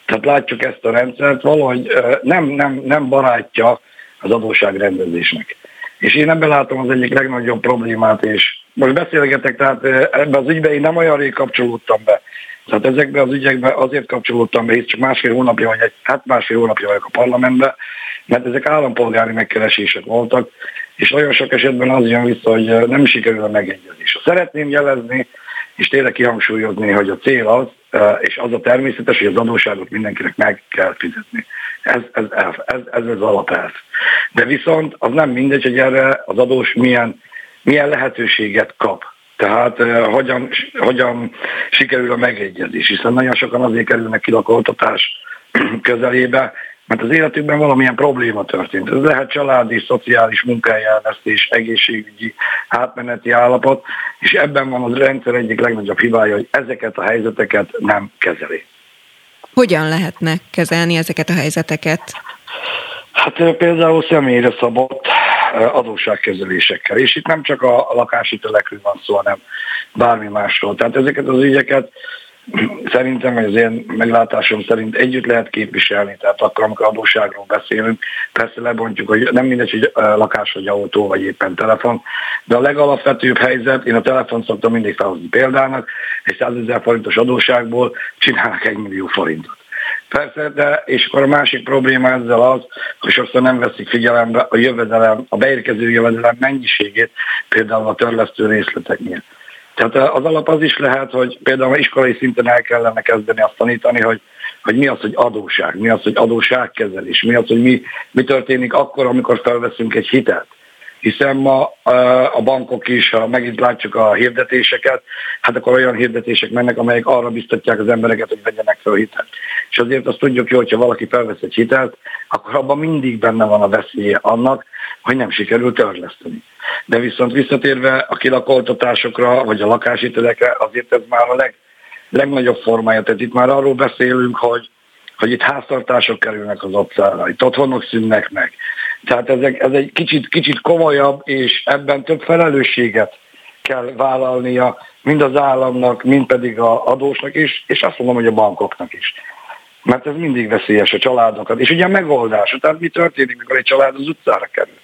Tehát látjuk ezt a rendszert, valahogy nem, nem, nem barátja az adósságrendezésnek. És én ebben látom az egyik legnagyobb problémát, és most beszélgetek, tehát ebben az ügyben én nem olyan rég kapcsolódtam be. Tehát ezekben az ügyekben azért kapcsolódtam be, hisz csak másfél hónapja vagy egy, hát másfél hónapja vagyok a parlamentben, mert ezek állampolgári megkeresések voltak, és nagyon sok esetben az jön vissza, hogy nem sikerül a megegyezés. Szeretném jelezni, és tényleg kihangsúlyozni, hogy a cél az, és az a természetes, hogy az adóságot mindenkinek meg kell fizetni. Ez, ez, ez, ez, ez az alapelv. De viszont az nem mindegy, hogy erre az adós milyen, milyen lehetőséget kap. Tehát uh, hogyan, hogyan sikerül a megegyezés, hiszen nagyon sokan azért kerülnek kilakoltatás közelébe, mert az életükben valamilyen probléma történt. Ez lehet családi, szociális munkájelvesztés, egészségügyi, átmeneti állapot, és ebben van az rendszer egyik legnagyobb hibája, hogy ezeket a helyzeteket nem kezeli. Hogyan lehetne kezelni ezeket a helyzeteket? Hát például személyre szabott adósságkezelésekkel. És itt nem csak a lakáshitelekről van szó, hanem bármi másról. Tehát ezeket az ügyeket szerintem, az én meglátásom szerint együtt lehet képviselni, tehát akkor, amikor adósságról beszélünk, persze lebontjuk, hogy nem mindegy, hogy lakás, vagy autó, vagy éppen telefon, de a legalapvetőbb helyzet, én a telefon szoktam mindig felhozni példának, egy 100 ezer forintos adóságból csinálnak egy millió forintot. Persze, de és akkor a másik probléma ezzel az, hogy sokszor nem veszik figyelembe a jövedelem, a beérkező jövedelem mennyiségét, például a törlesztő részleteknél. Tehát az alap az is lehet, hogy például iskolai szinten el kellene kezdeni azt tanítani, hogy, hogy mi az, hogy adóság, mi az, hogy adóságkezelés, mi az, hogy mi, mi történik akkor, amikor felveszünk egy hitelt hiszen ma a bankok is, ha megint látjuk a hirdetéseket, hát akkor olyan hirdetések mennek, amelyek arra biztatják az embereket, hogy vegyenek fel hitelt. És azért azt tudjuk jó, hogyha valaki felvesz egy hitelt, akkor abban mindig benne van a veszélye annak, hogy nem sikerül törleszteni. De viszont visszatérve a kilakoltatásokra, vagy a lakáshitelekre, azért ez már a leg, legnagyobb formája. Tehát itt már arról beszélünk, hogy, hogy itt háztartások kerülnek az otcára, itt otthonok szűnnek meg, tehát ezek, ez egy kicsit, kicsit komolyabb, és ebben több felelősséget kell vállalnia mind az államnak, mind pedig a adósnak is, és azt mondom, hogy a bankoknak is. Mert ez mindig veszélyes a családokat. És ugye a megoldás, tehát mi történik, mikor egy család az utcára kerül.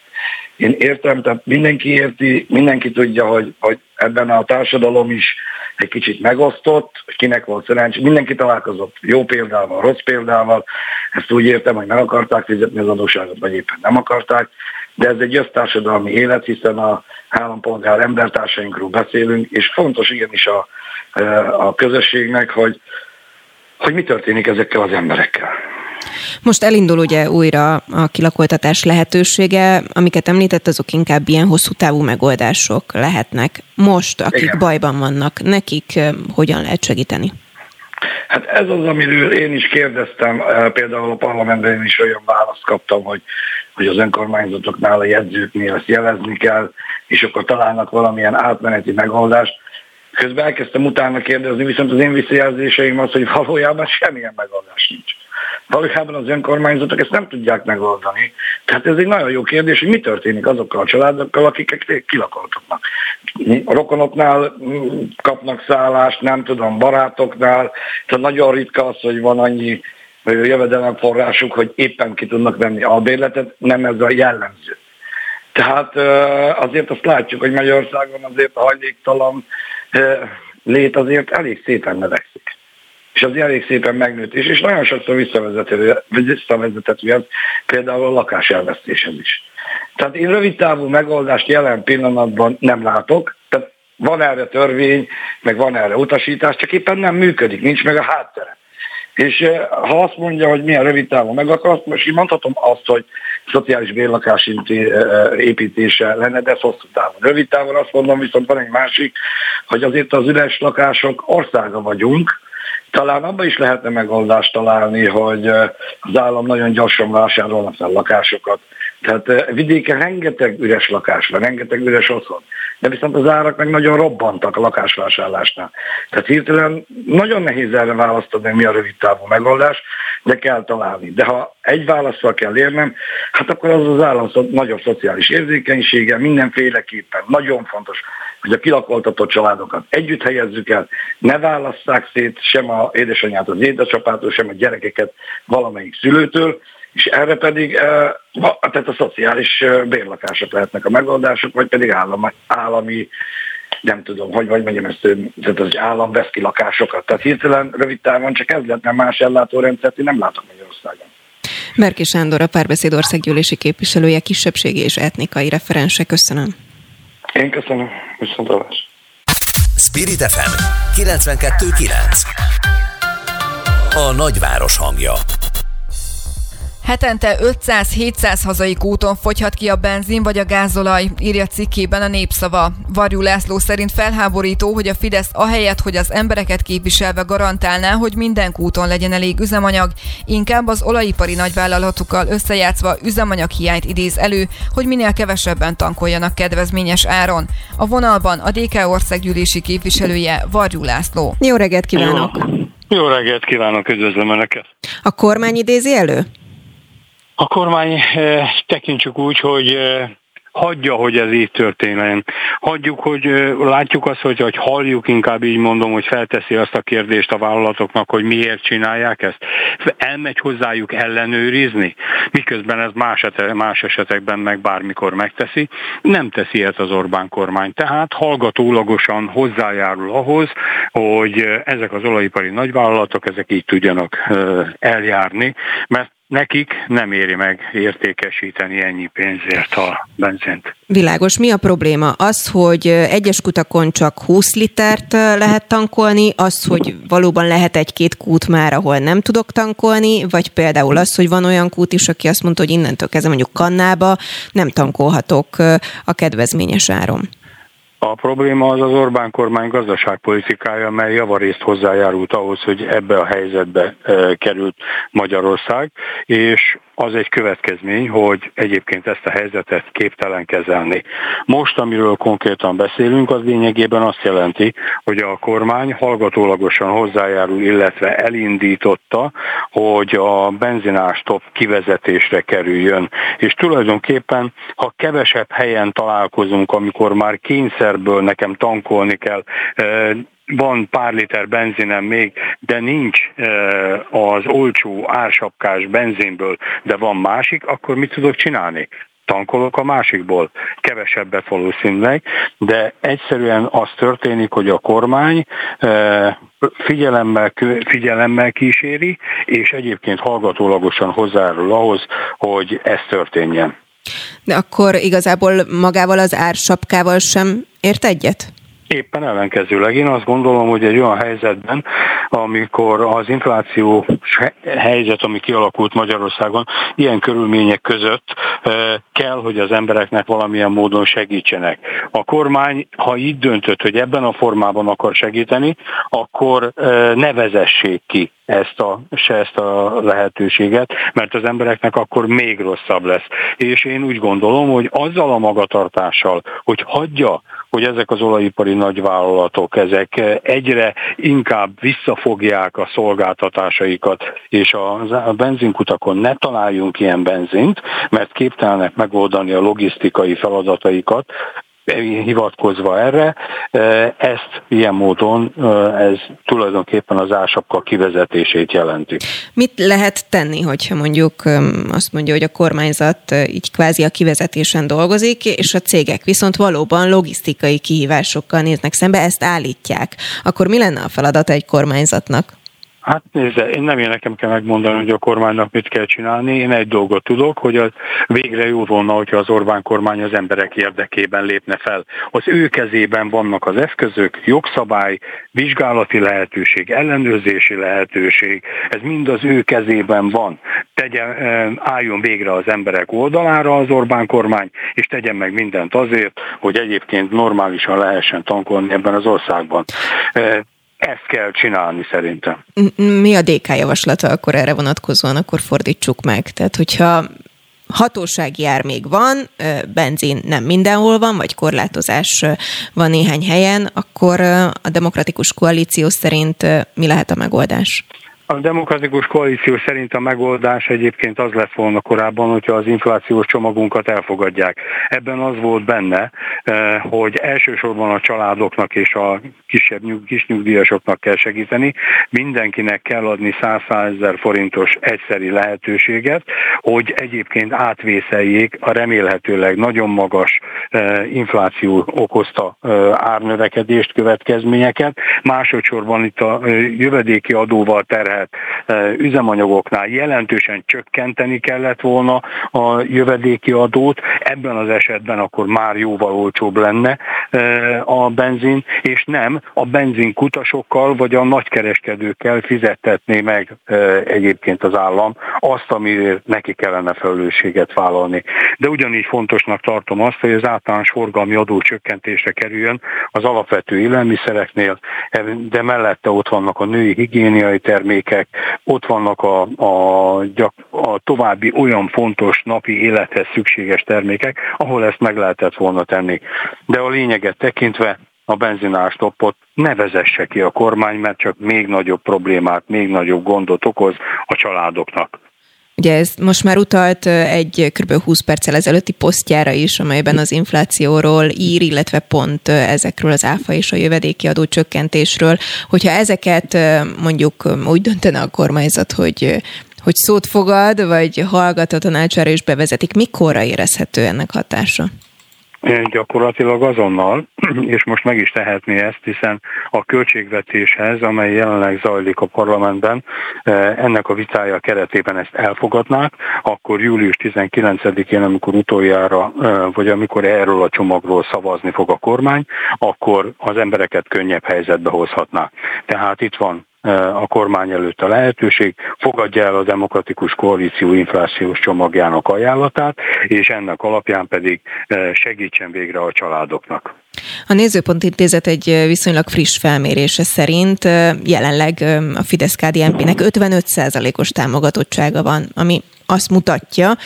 Én értem, tehát mindenki érti, mindenki tudja, hogy, hogy ebben a társadalom is egy kicsit megosztott, kinek volt szerencsé. Mindenki találkozott jó példával, rossz példával. Ezt úgy értem, hogy meg akarták fizetni az adóságot, vagy éppen nem akarták. De ez egy össztársadalmi élet, hiszen a állampolgár embertársainkról beszélünk, és fontos igenis a, a közösségnek, hogy, hogy mi történik ezekkel az emberekkel. Most elindul ugye újra a kilakoltatás lehetősége, amiket említett, azok inkább ilyen hosszú távú megoldások lehetnek. Most, akik Igen. bajban vannak, nekik hogyan lehet segíteni? Hát ez az, amiről én is kérdeztem, például a parlamentben is olyan választ kaptam, hogy, hogy az önkormányzatoknál, a jegyzőknél ezt jelezni kell, és akkor találnak valamilyen átmeneti megoldást. Közben elkezdtem utána kérdezni, viszont az én visszajelzéseim az, hogy valójában semmilyen megoldás nincs. Valójában az önkormányzatok ezt nem tudják megoldani. Tehát ez egy nagyon jó kérdés, hogy mi történik azokkal a családokkal, akik kilakoltatnak. A rokonoknál kapnak szállást, nem tudom, barátoknál. Tehát nagyon ritka az, hogy van annyi jövedelemforrásuk, hogy éppen ki tudnak venni albérletet, nem ez a jellemző. Tehát azért azt látjuk, hogy Magyarországon azért a hajléktalan lét azért elég szépen növekszik és az elég szépen megnőtt is, és nagyon sokszor visszavezethető ez például a lakás elvesztéshez is. Tehát én rövid távú megoldást jelen pillanatban nem látok, tehát Van erre törvény, meg van erre utasítás, csak éppen nem működik, nincs meg a háttere. És eh, ha azt mondja, hogy milyen rövid távon meg akarsz, most én mondhatom azt, hogy szociális bérlakás eh, eh, építése lenne, de ez hosszú távon. Rövid távon azt mondom, viszont van egy másik, hogy azért az üres lakások országa vagyunk, talán abban is lehetne megoldást találni, hogy az állam nagyon gyorsan vásárolna fel lakásokat, tehát eh, vidéken rengeteg üres lakás van, rengeteg üres otthon. De viszont az árak meg nagyon robbantak a lakásvásárlásnál. Tehát hirtelen nagyon nehéz erre választani, mi a rövid távú megoldás, de kell találni. De ha egy válaszsal kell érnem, hát akkor az az állam nagyobb szociális érzékenysége, mindenféleképpen nagyon fontos, hogy a kilakoltatott családokat együtt helyezzük el, ne válasszák szét sem a édesanyját az édesapától, sem a gyerekeket valamelyik szülőtől, és erre pedig eh, tehát a szociális eh, bérlakások lehetnek a megoldások, vagy pedig állami, állami nem tudom, hogy vagy mondjam ezt, tehát az állam vesz ki lakásokat. Tehát hirtelen rövid távon csak ez lehetne más ellátórendszert, én nem látok Magyarországon. Merki Sándor, a Párbeszéd országgyűlési képviselője, kisebbségi és etnikai referense. Köszönöm. Én köszönöm. Viszontlátás. Spirit FM 92.9 A nagyváros hangja Hetente 500-700 hazai úton fogyhat ki a benzin vagy a gázolaj, írja cikkében a népszava. Varjú László szerint felháborító, hogy a Fidesz ahelyett, hogy az embereket képviselve garantálná, hogy minden úton legyen elég üzemanyag, inkább az olajipari nagyvállalatokkal összejátszva üzemanyag hiányt idéz elő, hogy minél kevesebben tankoljanak kedvezményes áron. A vonalban a DK országgyűlési képviselője Varjú László. Jó reggelt kívánok! Jó, Jó reggelt kívánok, üdvözlöm Önöket! A kormány idézi elő? A kormány eh, tekintsük úgy, hogy eh, hagyja, hogy ez így történjen. Hagyjuk, hogy látjuk azt, hogy, hogy halljuk, inkább így mondom, hogy felteszi azt a kérdést a vállalatoknak, hogy miért csinálják ezt. Elmegy hozzájuk ellenőrizni, miközben ez más, más esetekben meg bármikor megteszi. Nem teszi ezt az Orbán kormány. Tehát hallgatólagosan hozzájárul ahhoz, hogy ezek az olajipari nagyvállalatok, ezek így tudjanak eljárni, mert nekik nem éri meg értékesíteni ennyi pénzért a benzint. Világos. Mi a probléma? Az, hogy egyes kutakon csak 20 litert lehet tankolni, az, hogy valóban lehet egy-két kút már, ahol nem tudok tankolni, vagy például az, hogy van olyan kút is, aki azt mondta, hogy innentől kezdve mondjuk kannába nem tankolhatok a kedvezményes áron. A probléma az az Orbán kormány gazdaságpolitikája, mely javarészt hozzájárult ahhoz, hogy ebbe a helyzetbe került Magyarország, és az egy következmény, hogy egyébként ezt a helyzetet képtelen kezelni. Most, amiről konkrétan beszélünk, az lényegében azt jelenti, hogy a kormány hallgatólagosan hozzájárul, illetve elindította, hogy a benzinástop kivezetésre kerüljön. És tulajdonképpen, ha kevesebb helyen találkozunk, amikor már kényszerből nekem tankolni kell, van pár liter benzinem még, de nincs az olcsó ársapkás benzinből, de van másik, akkor mit tudok csinálni? tankolok a másikból. Kevesebbet valószínűleg, de egyszerűen az történik, hogy a kormány figyelemmel, figyelemmel kíséri, és egyébként hallgatólagosan hozzárul ahhoz, hogy ez történjen. De akkor igazából magával az ársapkával sem ért egyet? Éppen ellenkezőleg. Én azt gondolom, hogy egy olyan helyzetben, amikor az infláció helyzet, ami kialakult Magyarországon, ilyen körülmények között kell, hogy az embereknek valamilyen módon segítsenek. A kormány, ha így döntött, hogy ebben a formában akar segíteni, akkor ne vezessék ki ezt a, se ezt a lehetőséget, mert az embereknek akkor még rosszabb lesz. És én úgy gondolom, hogy azzal a magatartással, hogy hagyja, hogy ezek az olajipari nagyvállalatok, ezek egyre inkább visszafogják a szolgáltatásaikat, és a benzinkutakon ne találjunk ilyen benzint, mert képtelenek megoldani a logisztikai feladataikat, hivatkozva erre, ezt ilyen módon ez tulajdonképpen az ásapka kivezetését jelenti. Mit lehet tenni, hogyha mondjuk azt mondja, hogy a kormányzat így kvázi a kivezetésen dolgozik, és a cégek viszont valóban logisztikai kihívásokkal néznek szembe, ezt állítják. Akkor mi lenne a feladata egy kormányzatnak? Hát nézze, én nem én nekem kell megmondani, hogy a kormánynak mit kell csinálni. Én egy dolgot tudok, hogy az végre jó volna, hogyha az Orbán kormány az emberek érdekében lépne fel. Az ő kezében vannak az eszközök, jogszabály, vizsgálati lehetőség, ellenőrzési lehetőség. Ez mind az ő kezében van. Tegye, eh, álljon végre az emberek oldalára az Orbán kormány, és tegyen meg mindent azért, hogy egyébként normálisan lehessen tankolni ebben az országban. Ezt kell csinálni szerintem. Mi a DK javaslata akkor erre vonatkozóan, akkor fordítsuk meg. Tehát, hogyha hatósági jár még van, benzin nem mindenhol van, vagy korlátozás van néhány helyen, akkor a demokratikus koalíció szerint mi lehet a megoldás? A demokratikus koalíció szerint a megoldás egyébként az lett volna korábban, hogyha az inflációs csomagunkat elfogadják. Ebben az volt benne, eh, hogy elsősorban a családoknak és a kisebb kis nyugdíjasoknak kell segíteni, mindenkinek kell adni 100 ezer forintos egyszeri lehetőséget, hogy egyébként átvészeljék a remélhetőleg nagyon magas eh, infláció okozta eh, árnövekedést, következményeket. Másodszorban itt a jövedéki adóval terhel terhet üzemanyagoknál jelentősen csökkenteni kellett volna a jövedéki adót, ebben az esetben akkor már jóval olcsóbb lenne a benzin, és nem a benzinkutasokkal vagy a nagykereskedőkkel fizettetné meg egyébként az állam azt, amiért neki kellene felelősséget vállalni. De ugyanígy fontosnak tartom azt, hogy az általános forgalmi adó csökkentésre kerüljön az alapvető élelmiszereknél, de mellette ott vannak a női higiéniai termékek, termékek, ott vannak a, a, a további olyan fontos napi élethez szükséges termékek, ahol ezt meg lehetett volna tenni. De a lényeget tekintve a benzinástoppot ne vezesse ki a kormány, mert csak még nagyobb problémát, még nagyobb gondot okoz a családoknak. Ugye ez most már utalt egy kb. 20 perccel ezelőtti posztjára is, amelyben az inflációról ír, illetve pont ezekről az áfa és a jövedéki adó csökkentésről. Hogyha ezeket mondjuk úgy döntene a kormányzat, hogy hogy szót fogad, vagy hallgat a tanácsára és bevezetik, mikorra érezhető ennek hatása? Gyakorlatilag azonnal, és most meg is tehetné ezt, hiszen a költségvetéshez, amely jelenleg zajlik a parlamentben, eh, ennek a vitája keretében ezt elfogadnák, akkor július 19-én, amikor utoljára, eh, vagy amikor erről a csomagról szavazni fog a kormány, akkor az embereket könnyebb helyzetbe hozhatná. Tehát itt van a kormány előtt a lehetőség, fogadja el a demokratikus koalíció inflációs csomagjának ajánlatát, és ennek alapján pedig segítsen végre a családoknak. A Nézőpont Intézet egy viszonylag friss felmérése szerint jelenleg a fidesz KDNP-nek 55%-os támogatottsága van, ami azt mutatja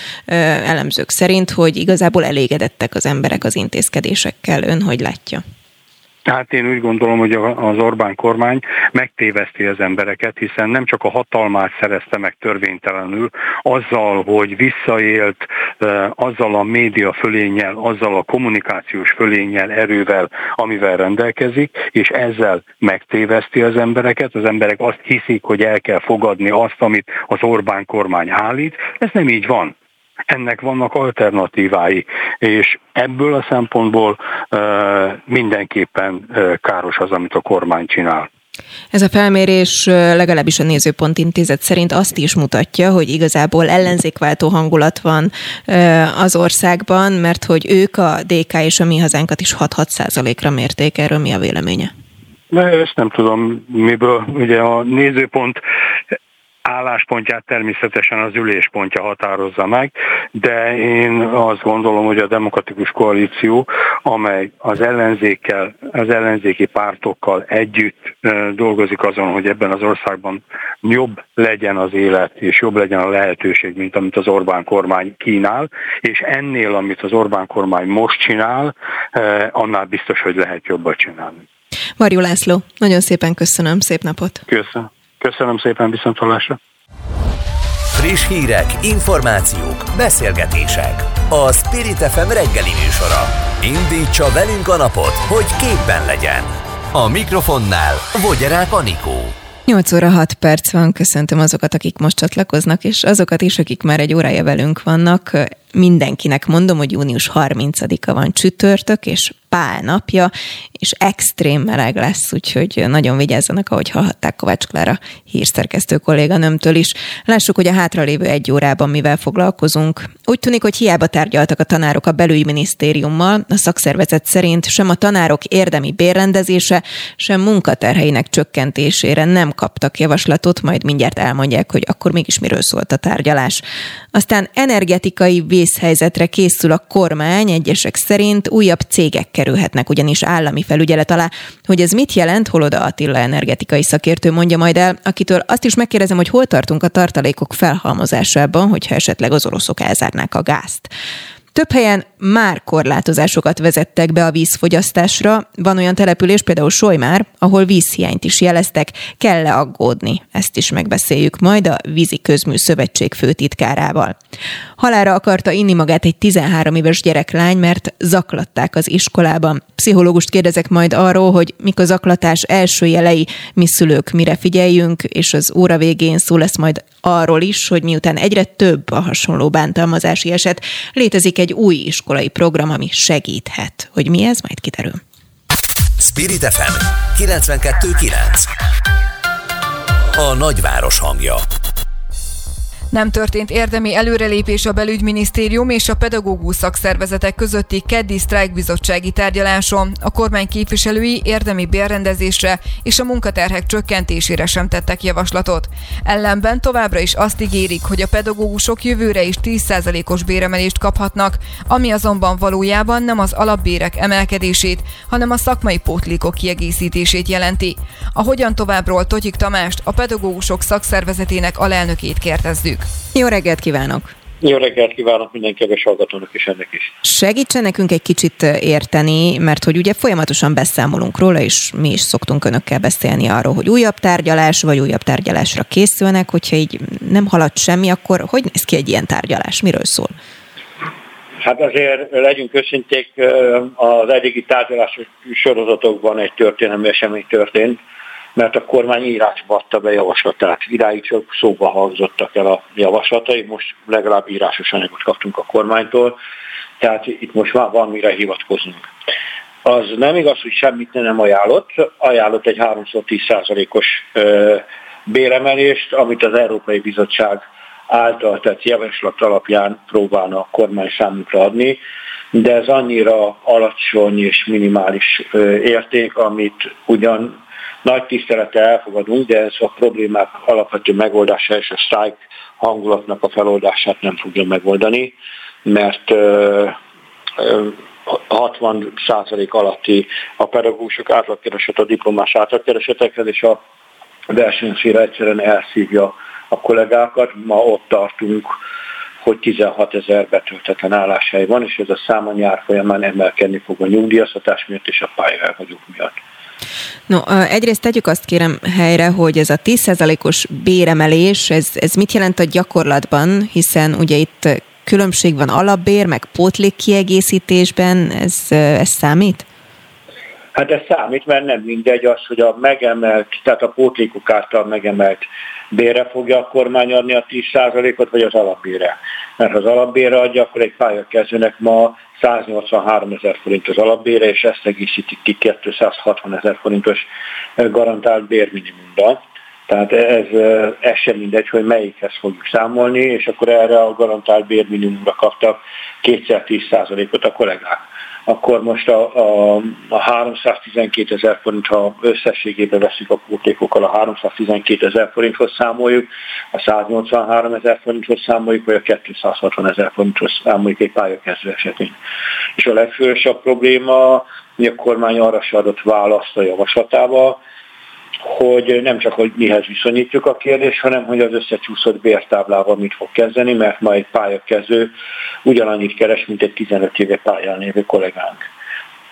elemzők szerint, hogy igazából elégedettek az emberek az intézkedésekkel. Ön hogy látja? Tehát én úgy gondolom, hogy az Orbán kormány megtéveszti az embereket, hiszen nem csak a hatalmát szerezte meg törvénytelenül, azzal, hogy visszaélt, azzal a média fölénnyel, azzal a kommunikációs fölénnyel, erővel, amivel rendelkezik, és ezzel megtéveszti az embereket. Az emberek azt hiszik, hogy el kell fogadni azt, amit az Orbán kormány állít. Ez nem így van ennek vannak alternatívái, és ebből a szempontból mindenképpen káros az, amit a kormány csinál. Ez a felmérés legalábbis a Nézőpont Intézet szerint azt is mutatja, hogy igazából ellenzékváltó hangulat van az országban, mert hogy ők a DK és a Mi Hazánkat is 6-6 ra mérték. Erről mi a véleménye? De ezt nem tudom miből. Ugye a nézőpont álláspontját természetesen az üléspontja határozza meg, de én azt gondolom, hogy a demokratikus koalíció, amely az ellenzékkel, az ellenzéki pártokkal együtt dolgozik azon, hogy ebben az országban jobb legyen az élet, és jobb legyen a lehetőség, mint amit az Orbán kormány kínál, és ennél, amit az Orbán kormány most csinál, annál biztos, hogy lehet jobbat csinálni. Marjó László, nagyon szépen köszönöm, szép napot! Köszönöm. Köszönöm szépen, viszontlátásra! Friss hírek, információk, beszélgetések. A Spirit FM reggeli műsora. Indítsa velünk a napot, hogy képben legyen. A mikrofonnál Vogyerák Anikó. 8 óra 6 perc van, köszöntöm azokat, akik most csatlakoznak, és azokat is, akik már egy órája velünk vannak. Mindenkinek mondom, hogy június 30-a van csütörtök, és pál napja, és extrém meleg lesz, úgyhogy nagyon vigyázzanak, ahogy hallhatták Kovács Klára hírszerkesztő kolléganőmtől is. Lássuk, hogy a hátralévő egy órában mivel foglalkozunk. Úgy tűnik, hogy hiába tárgyaltak a tanárok a belügyminisztériummal, a szakszervezet szerint sem a tanárok érdemi bérrendezése, sem munkaterheinek csökkentésére nem kaptak javaslatot, majd mindjárt elmondják, hogy akkor mégis miről szólt a tárgyalás. Aztán energetikai vészhelyzetre készül a kormány, egyesek szerint újabb cégek kerülhetnek ugyanis állami felügyelet alá. Hogy ez mit jelent, Holoda Attila energetikai szakértő mondja majd el, akitől azt is megkérdezem, hogy hol tartunk a tartalékok felhalmozásában, hogyha esetleg az oroszok elzárnák a gázt. Több helyen már korlátozásokat vezettek be a vízfogyasztásra. Van olyan település, például Solymár, ahol vízhiányt is jeleztek. Kell-e aggódni? Ezt is megbeszéljük majd a Vízi Közmű Szövetség főtitkárával. Halára akarta inni magát egy 13 éves gyereklány, mert zaklatták az iskolában. Pszichológust kérdezek majd arról, hogy mik a zaklatás első jelei, mi szülők mire figyeljünk, és az óra végén szó lesz majd arról is, hogy miután egyre több a hasonló bántalmazási eset, létezik egy új iskolai program, ami segíthet. Hogy mi ez, majd kiderül. Spirit FM 92.9 A nagyváros hangja nem történt érdemi előrelépés a belügyminisztérium és a pedagógus szakszervezetek közötti keddi sztrájkbizottsági tárgyaláson. A kormány képviselői érdemi bérrendezésre és a munkaterhek csökkentésére sem tettek javaslatot. Ellenben továbbra is azt ígérik, hogy a pedagógusok jövőre is 10%-os béremelést kaphatnak, ami azonban valójában nem az alapbérek emelkedését, hanem a szakmai pótlékok kiegészítését jelenti. A hogyan továbbról Totyik Tamást, a pedagógusok szakszervezetének alelnökét kérdezzük. Jó reggelt kívánok! Jó reggelt kívánok minden kedves hallgatónak és ennek is. Segítsen nekünk egy kicsit érteni, mert hogy ugye folyamatosan beszámolunk róla, és mi is szoktunk önökkel beszélni arról, hogy újabb tárgyalás, vagy újabb tárgyalásra készülnek, hogyha így nem halad semmi, akkor hogy néz ki egy ilyen tárgyalás? Miről szól? Hát azért legyünk őszinték, az eddigi tárgyalási sorozatokban egy történelmi esemény történt, mert a kormány írásba adta be javaslatát. Iráig csak szóba hangzottak el a javaslatai, most legalább írásos anyagot kaptunk a kormánytól, tehát itt most már van mire hivatkoznunk. Az nem igaz, hogy semmit nem ajánlott, ajánlott egy 310%-os béremelést, amit az Európai Bizottság által, tehát javaslat alapján próbálna a kormány számukra adni, de ez annyira alacsony és minimális érték, amit ugyan nagy tisztelettel elfogadunk, de ez a problémák alapvető megoldása és a strike hangulatnak a feloldását nem fogja megoldani, mert 60% alatti a pedagógusok átlagkereset a diplomás átlagkeresetekhez, és a versenyszíre egyszerűen elszívja a kollégákat. Ma ott tartunk, hogy 16 ezer betöltetlen álláshely van, és ez a szám a nyár folyamán emelkedni fog a nyugdíjaztatás miatt és a pályaelhagyók miatt. No, egyrészt tegyük azt kérem helyre, hogy ez a 10%-os béremelés, ez, ez mit jelent a gyakorlatban, hiszen ugye itt különbség van alapbér, meg pótlék kiegészítésben, ez, ez számít? Hát ez számít, mert nem mindegy az, hogy a megemelt, tehát a pótlékok által megemelt bére fogja a kormány adni a 10%-ot, vagy az alapbére. Mert ha az alapbére adja, akkor egy pályakezdőnek ma 183 ezer forint az alapbére, és ezt egészítik ki 260 ezer forintos garantált bérminimumra. Tehát ez, ez sem mindegy, hogy melyikhez fogjuk számolni, és akkor erre a garantált bérminimumra kaptak kétszer 10%-ot a kollégák akkor most a, a, a 312 ezer forint, ha összességében veszik a pótlékokkal, a 312 ezer forinthoz számoljuk, a 183 ezer forinthoz számoljuk, vagy a 260 ezer forinthoz számoljuk egy pályakezdő esetén. És a legfősebb probléma, hogy a kormány arra se adott választ a javaslatába, hogy nem csak, hogy mihez viszonyítjuk a kérdést, hanem hogy az összecsúszott bértáblával mit fog kezdeni, mert majd pályakező ugyanannyit keres, mint egy 15 éve pályán lévő kollégánk.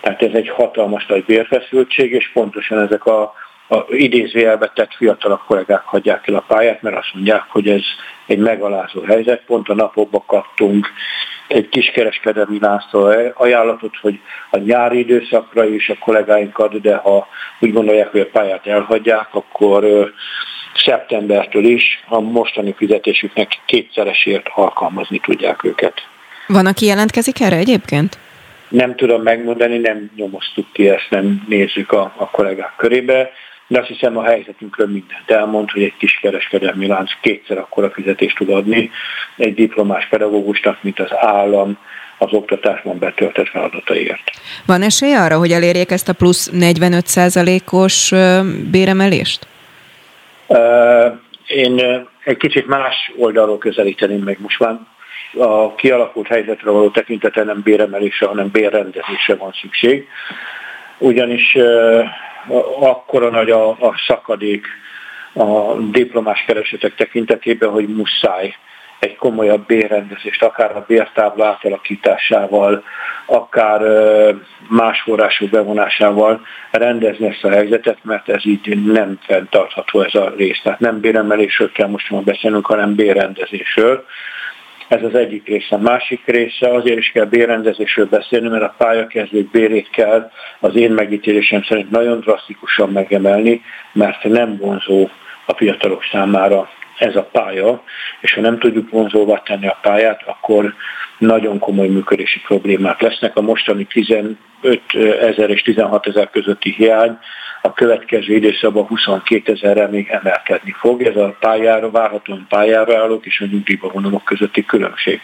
Tehát ez egy hatalmas nagy bérfeszültség, és pontosan ezek a, a idézőjelbe tett fiatalok kollégák hagyják el a pályát, mert azt mondják, hogy ez egy megalázó helyzet. Pont a napokban kaptunk egy kiskereskedelmi lánctól ajánlatot, hogy a nyári időszakra is a kollégáinkat, de ha úgy gondolják, hogy a pályát elhagyják, akkor szeptembertől is a mostani fizetésüknek kétszeresért alkalmazni tudják őket. Van, aki jelentkezik erre egyébként? Nem tudom megmondani, nem nyomoztuk ki ezt, nem nézzük a, a kollégák körébe, de azt hiszem a helyzetünkről mindent elmond, hogy egy kis kereskedelmi lánc kétszer akkora fizetést tud adni egy diplomás pedagógusnak, mint az állam az oktatásban betöltött feladataiért. Van esély arra, hogy elérjék ezt a plusz 45%-os béremelést? Én egy kicsit más oldalról közelíteném meg most már a kialakult helyzetre való tekintete nem béremelésre, hanem bérrendezésre van szükség. Ugyanis akkora nagy a, a szakadék a diplomás keresetek tekintetében, hogy muszáj egy komolyabb bérrendezést, akár a bértábla átalakításával, akár más források bevonásával rendezni ezt a helyzetet, mert ez így nem fenntartható ez a rész. Tehát nem béremelésről kell most már beszélnünk, hanem bérrendezésről. Ez az egyik része. Másik része azért is kell bérrendezésről beszélni, mert a pályakezdők bérét kell az én megítélésem szerint nagyon drasztikusan megemelni, mert nem vonzó a fiatalok számára ez a pálya, és ha nem tudjuk vonzóvá tenni a pályát, akkor nagyon komoly működési problémák lesznek. A mostani 15 ezer és 16 ezer közötti hiány a következő időszakban 22 ezerre még emelkedni fog. Ez a pályára, várhatóan pályára állók és a nyugdíjba vonulók közötti különbség.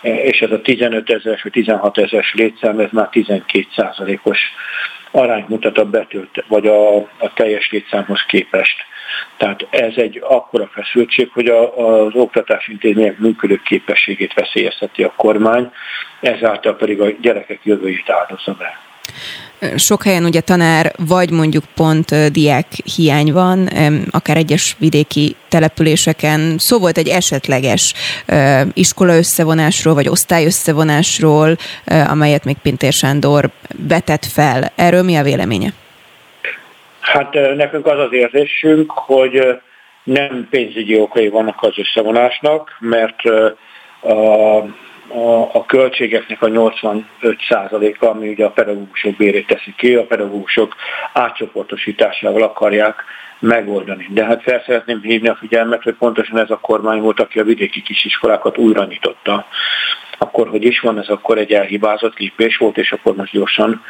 És ez a 15 ezeres vagy 16 ezeres létszám, ez már 12 százalékos arányt mutat a betölt, vagy a, a teljes létszámhoz képest. Tehát ez egy akkora feszültség, hogy a, az oktatási intézmények működő képességét veszélyezteti a kormány, ezáltal pedig a gyerekek jövőjét áldozza be. Sok helyen ugye tanár, vagy mondjuk pont diák hiány van, akár egyes vidéki településeken. Szó volt egy esetleges iskola összevonásról, vagy osztály összevonásról, amelyet még Pintér Sándor vetett fel. Erről mi a véleménye? Hát nekünk az az érzésünk, hogy nem pénzügyi okai vannak az összevonásnak, mert a, a, a költségeknek a 85%-a, ami ugye a pedagógusok bérét teszi ki, a pedagógusok átcsoportosításával akarják megoldani. De hát fel szeretném hívni a figyelmet, hogy pontosan ez a kormány volt, aki a vidéki kisiskolákat újra nyitotta. Akkor, hogy is van, ez akkor egy elhibázott lépés volt, és akkor most gyorsan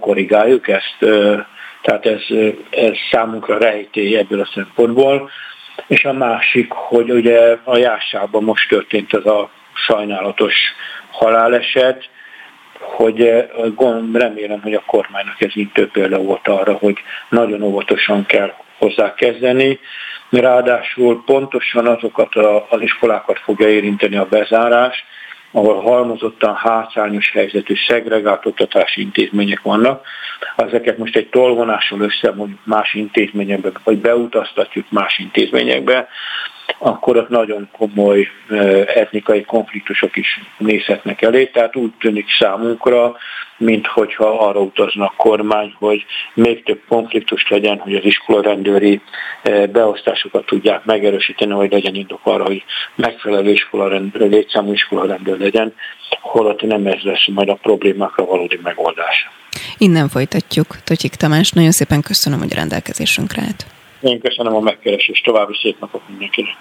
korrigáljuk ezt tehát ez, ez számunkra rejtély ebből a szempontból. És a másik, hogy ugye a Jászában most történt ez a sajnálatos haláleset, hogy remélem, hogy a kormánynak ez több példa volt arra, hogy nagyon óvatosan kell hozzá kezdeni. Ráadásul pontosan azokat az iskolákat fogja érinteni a bezárás, ahol halmozottan hátrányos helyzetű szegregált oktatási intézmények vannak. Ezeket most egy tolvonással összemondjuk más intézményekbe, vagy beutaztatjuk más intézményekbe, akkor ott nagyon komoly etnikai konfliktusok is nézhetnek elé. Tehát úgy tűnik számunkra, mint hogyha arra utazna a kormány, hogy még több konfliktus legyen, hogy az iskolarendőri beosztásokat tudják megerősíteni, hogy legyen indok arra, hogy megfelelő iskolarendőr, létszámú iskolarendőr legyen, holott nem ez lesz majd a problémákra valódi megoldás. Innen folytatjuk. Totyik Tamás, nagyon szépen köszönöm, hogy rendelkezésünkre állt. Én köszönöm a megkeresést, további szép napot mindenkinek.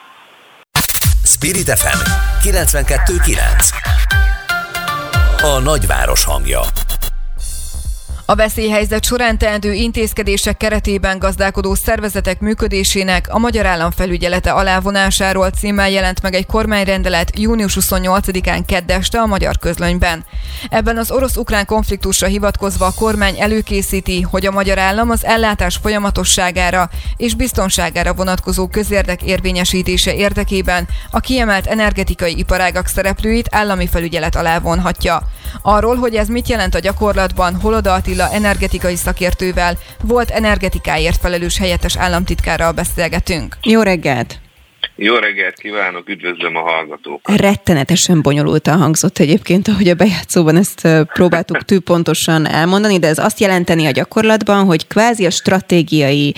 Spirit FM 92.9 A nagyváros hangja a veszélyhelyzet során teendő intézkedések keretében gazdálkodó szervezetek működésének a Magyar Állam felügyelete alávonásáról címmel jelent meg egy kormányrendelet június 28-án keddeste a Magyar Közlönyben. Ebben az orosz-ukrán konfliktusra hivatkozva a kormány előkészíti, hogy a Magyar Állam az ellátás folyamatosságára és biztonságára vonatkozó közérdek érvényesítése érdekében a kiemelt energetikai iparágak szereplőit állami felügyelet alá vonhatja. Arról, hogy ez mit jelent a gyakorlatban, Holoda Attila energetikai szakértővel, volt energetikáért felelős helyettes államtitkárral beszélgetünk. Jó reggelt! Jó reggelt kívánok, üdvözlöm a hallgatókat. Rettenetesen bonyolultan hangzott egyébként, ahogy a bejátszóban ezt próbáltuk tű pontosan elmondani, de ez azt jelenteni a gyakorlatban, hogy kvázi a stratégiai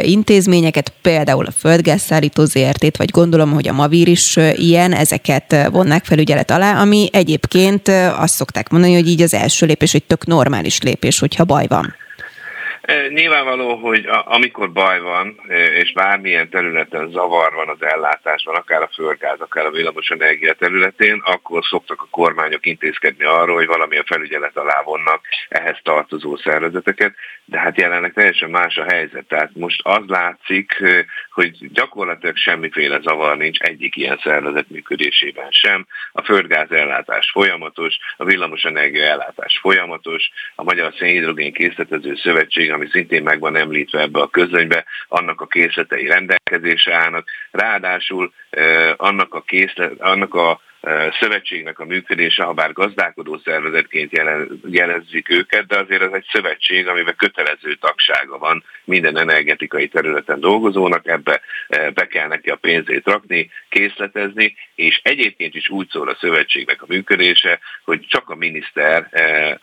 intézményeket, például a földgázszállító ZRT-t, vagy gondolom, hogy a Mavír is ilyen, ezeket vonnák felügyelet alá, ami egyébként azt szokták mondani, hogy így az első lépés egy tök normális lépés, hogyha baj van. Nyilvánvaló, hogy amikor baj van, és bármilyen területen zavar van az ellátásban, akár a földgáz, akár a villamos energia területén, akkor szoktak a kormányok intézkedni arról, hogy valamilyen felügyelet alá vonnak ehhez tartozó szervezeteket, de hát jelenleg teljesen más a helyzet. Tehát most az látszik, hogy gyakorlatilag semmiféle zavar nincs egyik ilyen szervezet működésében sem. A földgáz ellátás folyamatos, a villamos energia ellátás folyamatos, a Magyar Szénhidrogén Készletező Szövetség, ami szintén meg van említve ebbe a közönybe, annak a készletei rendelkezésre állnak. Ráadásul eh, annak a, készlet, annak a szövetségnek a működése, ha bár gazdálkodó szervezetként jelezik őket, de azért ez egy szövetség, amiben kötelező tagsága van minden energetikai területen dolgozónak, ebbe be kell neki a pénzét rakni, készletezni, és egyébként is úgy szól a szövetségnek a működése, hogy csak a miniszter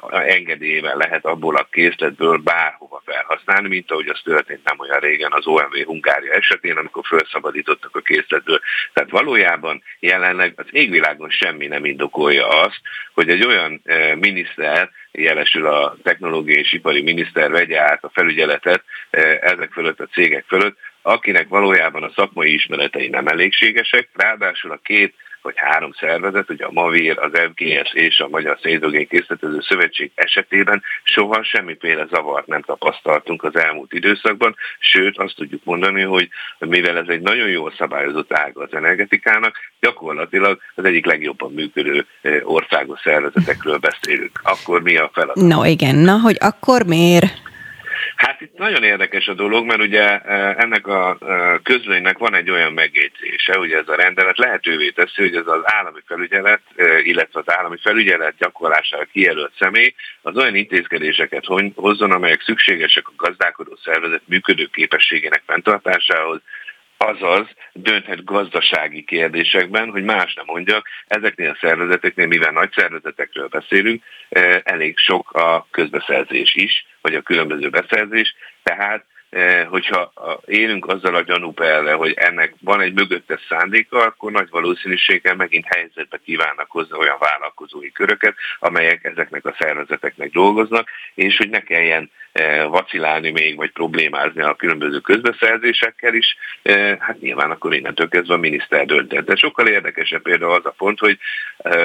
engedélyével lehet abból a készletből bárhova felhasználni, mint ahogy az történt nem olyan régen az OMV Hungária esetén, amikor felszabadítottak a készletből. Tehát valójában jelenleg az égvilág világon semmi nem indokolja azt, hogy egy olyan eh, miniszter, jelesül a technológiai és ipari miniszter vegye át a felügyeletet eh, ezek fölött a cégek fölött, akinek valójában a szakmai ismeretei nem elégségesek, ráadásul a két vagy három szervezet, ugye a MAVIR, az FGS és a Magyar Széndogén Készletező Szövetség esetében soha semmiféle zavart nem tapasztaltunk az elmúlt időszakban, sőt azt tudjuk mondani, hogy mivel ez egy nagyon jól szabályozott ága az energetikának, gyakorlatilag az egyik legjobban működő országos szervezetekről beszélünk. Akkor mi a feladat? No igen, na hogy akkor miért? Hát itt nagyon érdekes a dolog, mert ugye e, ennek a e, közlönynek van egy olyan megjegyzése, hogy ez a rendelet lehetővé teszi, hogy ez az állami felügyelet, e, illetve az állami felügyelet gyakorlására kijelölt személy az olyan intézkedéseket hozzon, amelyek szükségesek a gazdálkodó szervezet működő képességének fenntartásához, azaz dönthet gazdasági kérdésekben, hogy más nem mondjak, ezeknél a szervezeteknél, mivel nagy szervezetekről beszélünk, elég sok a közbeszerzés is, vagy a különböző beszerzés, tehát Eh, hogyha élünk azzal a gyanúperrel, hogy ennek van egy mögöttes szándéka, akkor nagy valószínűséggel megint helyzetbe kívánnak hozni olyan vállalkozói köröket, amelyek ezeknek a szervezeteknek dolgoznak, és hogy ne kelljen eh, vacilálni még, vagy problémázni a különböző közbeszerzésekkel is, eh, hát nyilván akkor innentől kezdve a miniszter döntett. De sokkal érdekesebb például az a pont, hogy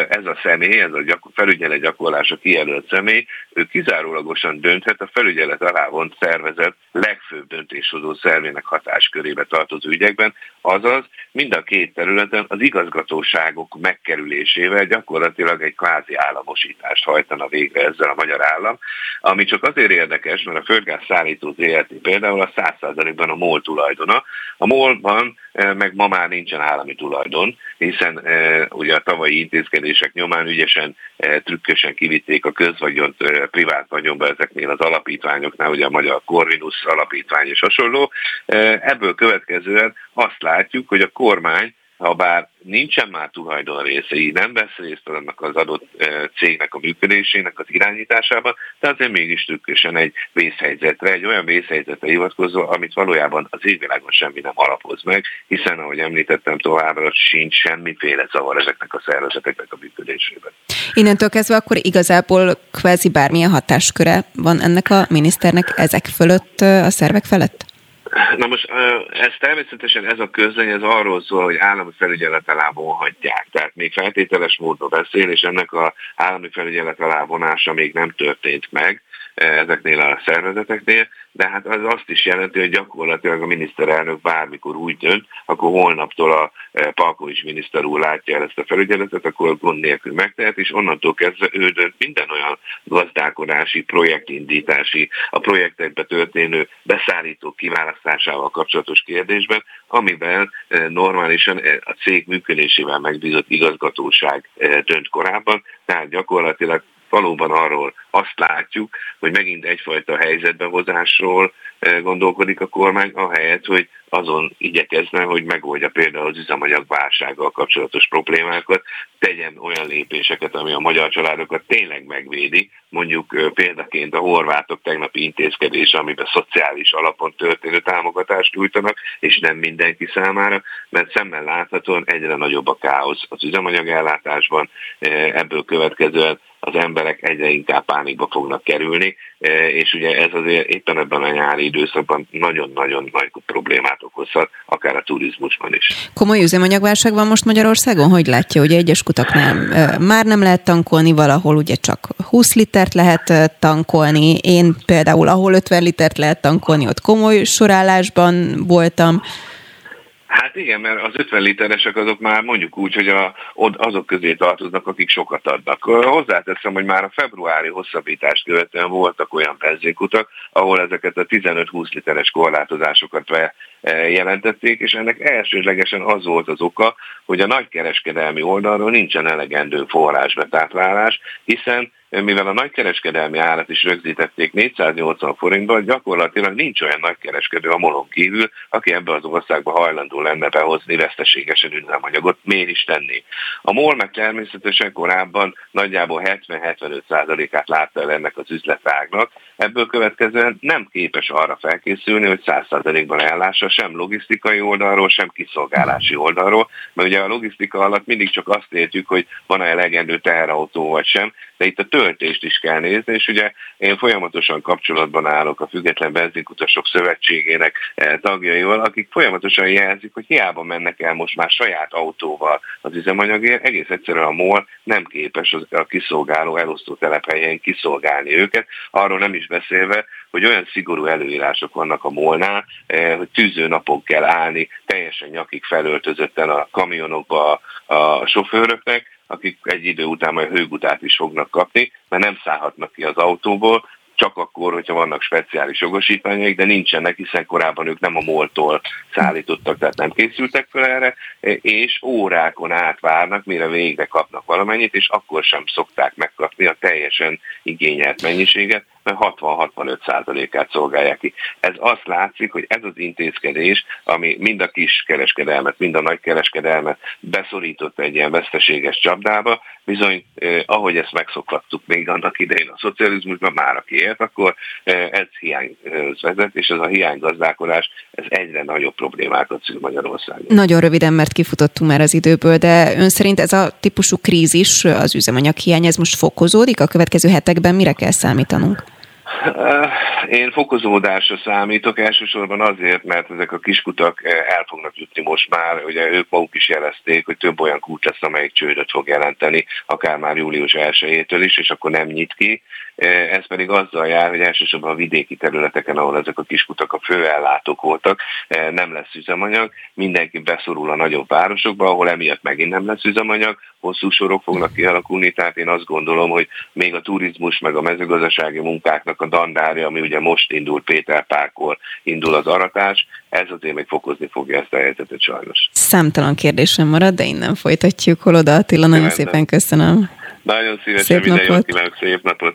ez a személy, ez a gyak- felügyelet gyakorlása kijelölt személy, ő kizárólagosan dönthet a felügyelet alá vont szervezet legfőbb döntéshozó szervének hatáskörébe tartozó ügyekben, azaz mind a két területen az igazgatóságok megkerülésével gyakorlatilag egy kvázi államosítást hajtana végre ezzel a magyar állam, ami csak azért érdekes, mert a földgáz szállító ZRT például a 100%-ban a MOL tulajdona. A MOL-ban e, meg ma már nincsen állami tulajdon, hiszen e, ugye a tavalyi intézkedések nyomán ügyesen, e, trükkösen kivitték a közvagyont privát vagyonba ezeknél az alapítványoknál, ugye a Magyar Corvinus alapítvány és hasonló. Ebből következően azt látjuk, hogy a kormány ha bár nincsen már tulajdon részei, nem vesz részt annak az adott cégnek a működésének az irányításában, de azért mégis trükkösen egy vészhelyzetre, egy olyan vészhelyzetre hivatkozva, amit valójában az égvilágon semmi nem alapoz meg, hiszen, ahogy említettem, továbbra sincs semmiféle zavar ezeknek a szervezeteknek a működésében. Innentől kezdve akkor igazából kvázi bármilyen hatásköre van ennek a miniszternek ezek fölött, a szervek felett? Na most ez természetesen ez a közöny, ez arról szól, hogy állami felügyelet alá vonhatják. Tehát még feltételes módon beszél, és ennek a állami felügyelet alá vonása még nem történt meg ezeknél a szervezeteknél, de hát az azt is jelenti, hogy gyakorlatilag a miniszterelnök bármikor úgy dönt, akkor holnaptól a e, Palkovics miniszter úr látja el ezt a felügyeletet, akkor gond nélkül megtehet, és onnantól kezdve ő dönt minden olyan gazdálkodási, projektindítási, a projektekbe történő beszállító kiválasztásával kapcsolatos kérdésben, amiben e, normálisan e, a cég működésével megbízott igazgatóság dönt korábban, tehát gyakorlatilag valóban arról azt látjuk, hogy megint egyfajta helyzetbehozásról eh, gondolkodik a kormány, ahelyett, hogy azon igyekezne, hogy megoldja például az üzemanyagválsággal kapcsolatos problémákat, tegyen olyan lépéseket, ami a magyar családokat tényleg megvédi, mondjuk példaként a horvátok tegnapi intézkedése, amiben szociális alapon történő támogatást nyújtanak, és nem mindenki számára, mert szemmel láthatóan egyre nagyobb a káosz az üzemanyagellátásban, ebből következően az emberek egyre inkább pánikba fognak kerülni, és ugye ez azért éppen ebben a nyári időszakban nagyon-nagyon nagy problémát okozhat, akár a turizmusban is. Komoly üzemanyagválság van most Magyarországon? Hogy látja, hogy egyes kutaknál már nem lehet tankolni, valahol ugye csak 20 litert lehet tankolni. Én például, ahol 50 litert lehet tankolni, ott komoly sorállásban voltam. Hát igen, mert az 50 literesek azok már mondjuk úgy, hogy a, azok közé tartoznak, akik sokat adnak. Hozzáteszem, hogy már a februári hosszabbítást követően voltak olyan benzinkutak, ahol ezeket a 15-20 literes korlátozásokat jelentették, és ennek elsőlegesen az volt az oka, hogy a nagykereskedelmi oldalról nincsen elegendő forrásbetáplálás, hiszen mivel a nagykereskedelmi árat is rögzítették 480 forintban, gyakorlatilag nincs olyan nagykereskedő a molon kívül, aki ebbe az országba hajlandó lenne behozni veszteségesen üzemanyagot, miért is tenni. A MOL meg természetesen korábban nagyjából 70-75%-át látta el ennek az üzletágnak, ebből következően nem képes arra felkészülni, hogy 100%-ban ellássa sem logisztikai oldalról, sem kiszolgálási oldalról, mert ugye a logisztika alatt mindig csak azt értjük, hogy van-e elegendő teherautó vagy sem, de itt a töltést is kell nézni, és ugye én folyamatosan kapcsolatban állok a Független Benzinkutasok Szövetségének eh, tagjaival, akik folyamatosan jelzik, hogy hiába mennek el most már saját autóval az üzemanyagért, egész egyszerűen a MOL nem képes a kiszolgáló elosztó telephelyen kiszolgálni őket, arról nem is beszélve, hogy olyan szigorú előírások vannak a molnál, eh, hogy tűző napon kell állni teljesen nyakig felöltözötten a kamionokba a sofőröknek, akik egy idő után majd hőgutát is fognak kapni, mert nem szállhatnak ki az autóból, csak akkor, hogyha vannak speciális jogosítványaik, de nincsenek, hiszen korábban ők nem a moltól szállítottak, tehát nem készültek fel erre, és órákon át várnak, mire végre kapnak valamennyit, és akkor sem szokták megkapni a teljesen igényelt mennyiséget, mert 60-65 százalékát szolgálják ki. Ez azt látszik, hogy ez az intézkedés, ami mind a kis kereskedelmet, mind a nagy kereskedelmet beszorított egy ilyen veszteséges csapdába, bizony, eh, ahogy ezt megszokhattuk még annak idején a szocializmusban, már aki élt, akkor eh, ez hiányhoz vezet, és ez a hiánygazdálkodás, ez egyre nagyobb problémákat szül Magyarországon. Nagyon röviden, mert kifutottunk már az időből, de ön szerint ez a típusú krízis, az üzemanyag hiány, ez most fokozódik? A következő hetekben mire kell számítanunk? Én fokozódásra számítok, elsősorban azért, mert ezek a kiskutak el fognak jutni most már, ugye ők maguk is jelezték, hogy több olyan kút lesz, amelyik csődöt fog jelenteni, akár már július 1-től is, és akkor nem nyit ki. Ez pedig azzal jár, hogy elsősorban a vidéki területeken, ahol ezek a kiskutak a főellátók voltak, nem lesz üzemanyag, mindenki beszorul a nagyobb városokba, ahol emiatt megint nem lesz üzemanyag, hosszú sorok fognak kialakulni, tehát én azt gondolom, hogy még a turizmus meg a mezőgazdasági munkáknak a dandárja, ami ugye most indul Péter Párkor, indul az aratás, ez azért még fokozni fogja ezt a helyzetet sajnos. Számtalan kérdésem marad, de innen folytatjuk. Holoda Attila, nagyon szépen köszönöm. Nagyon szívesen szép minden napot. jót kívánok, szép napot!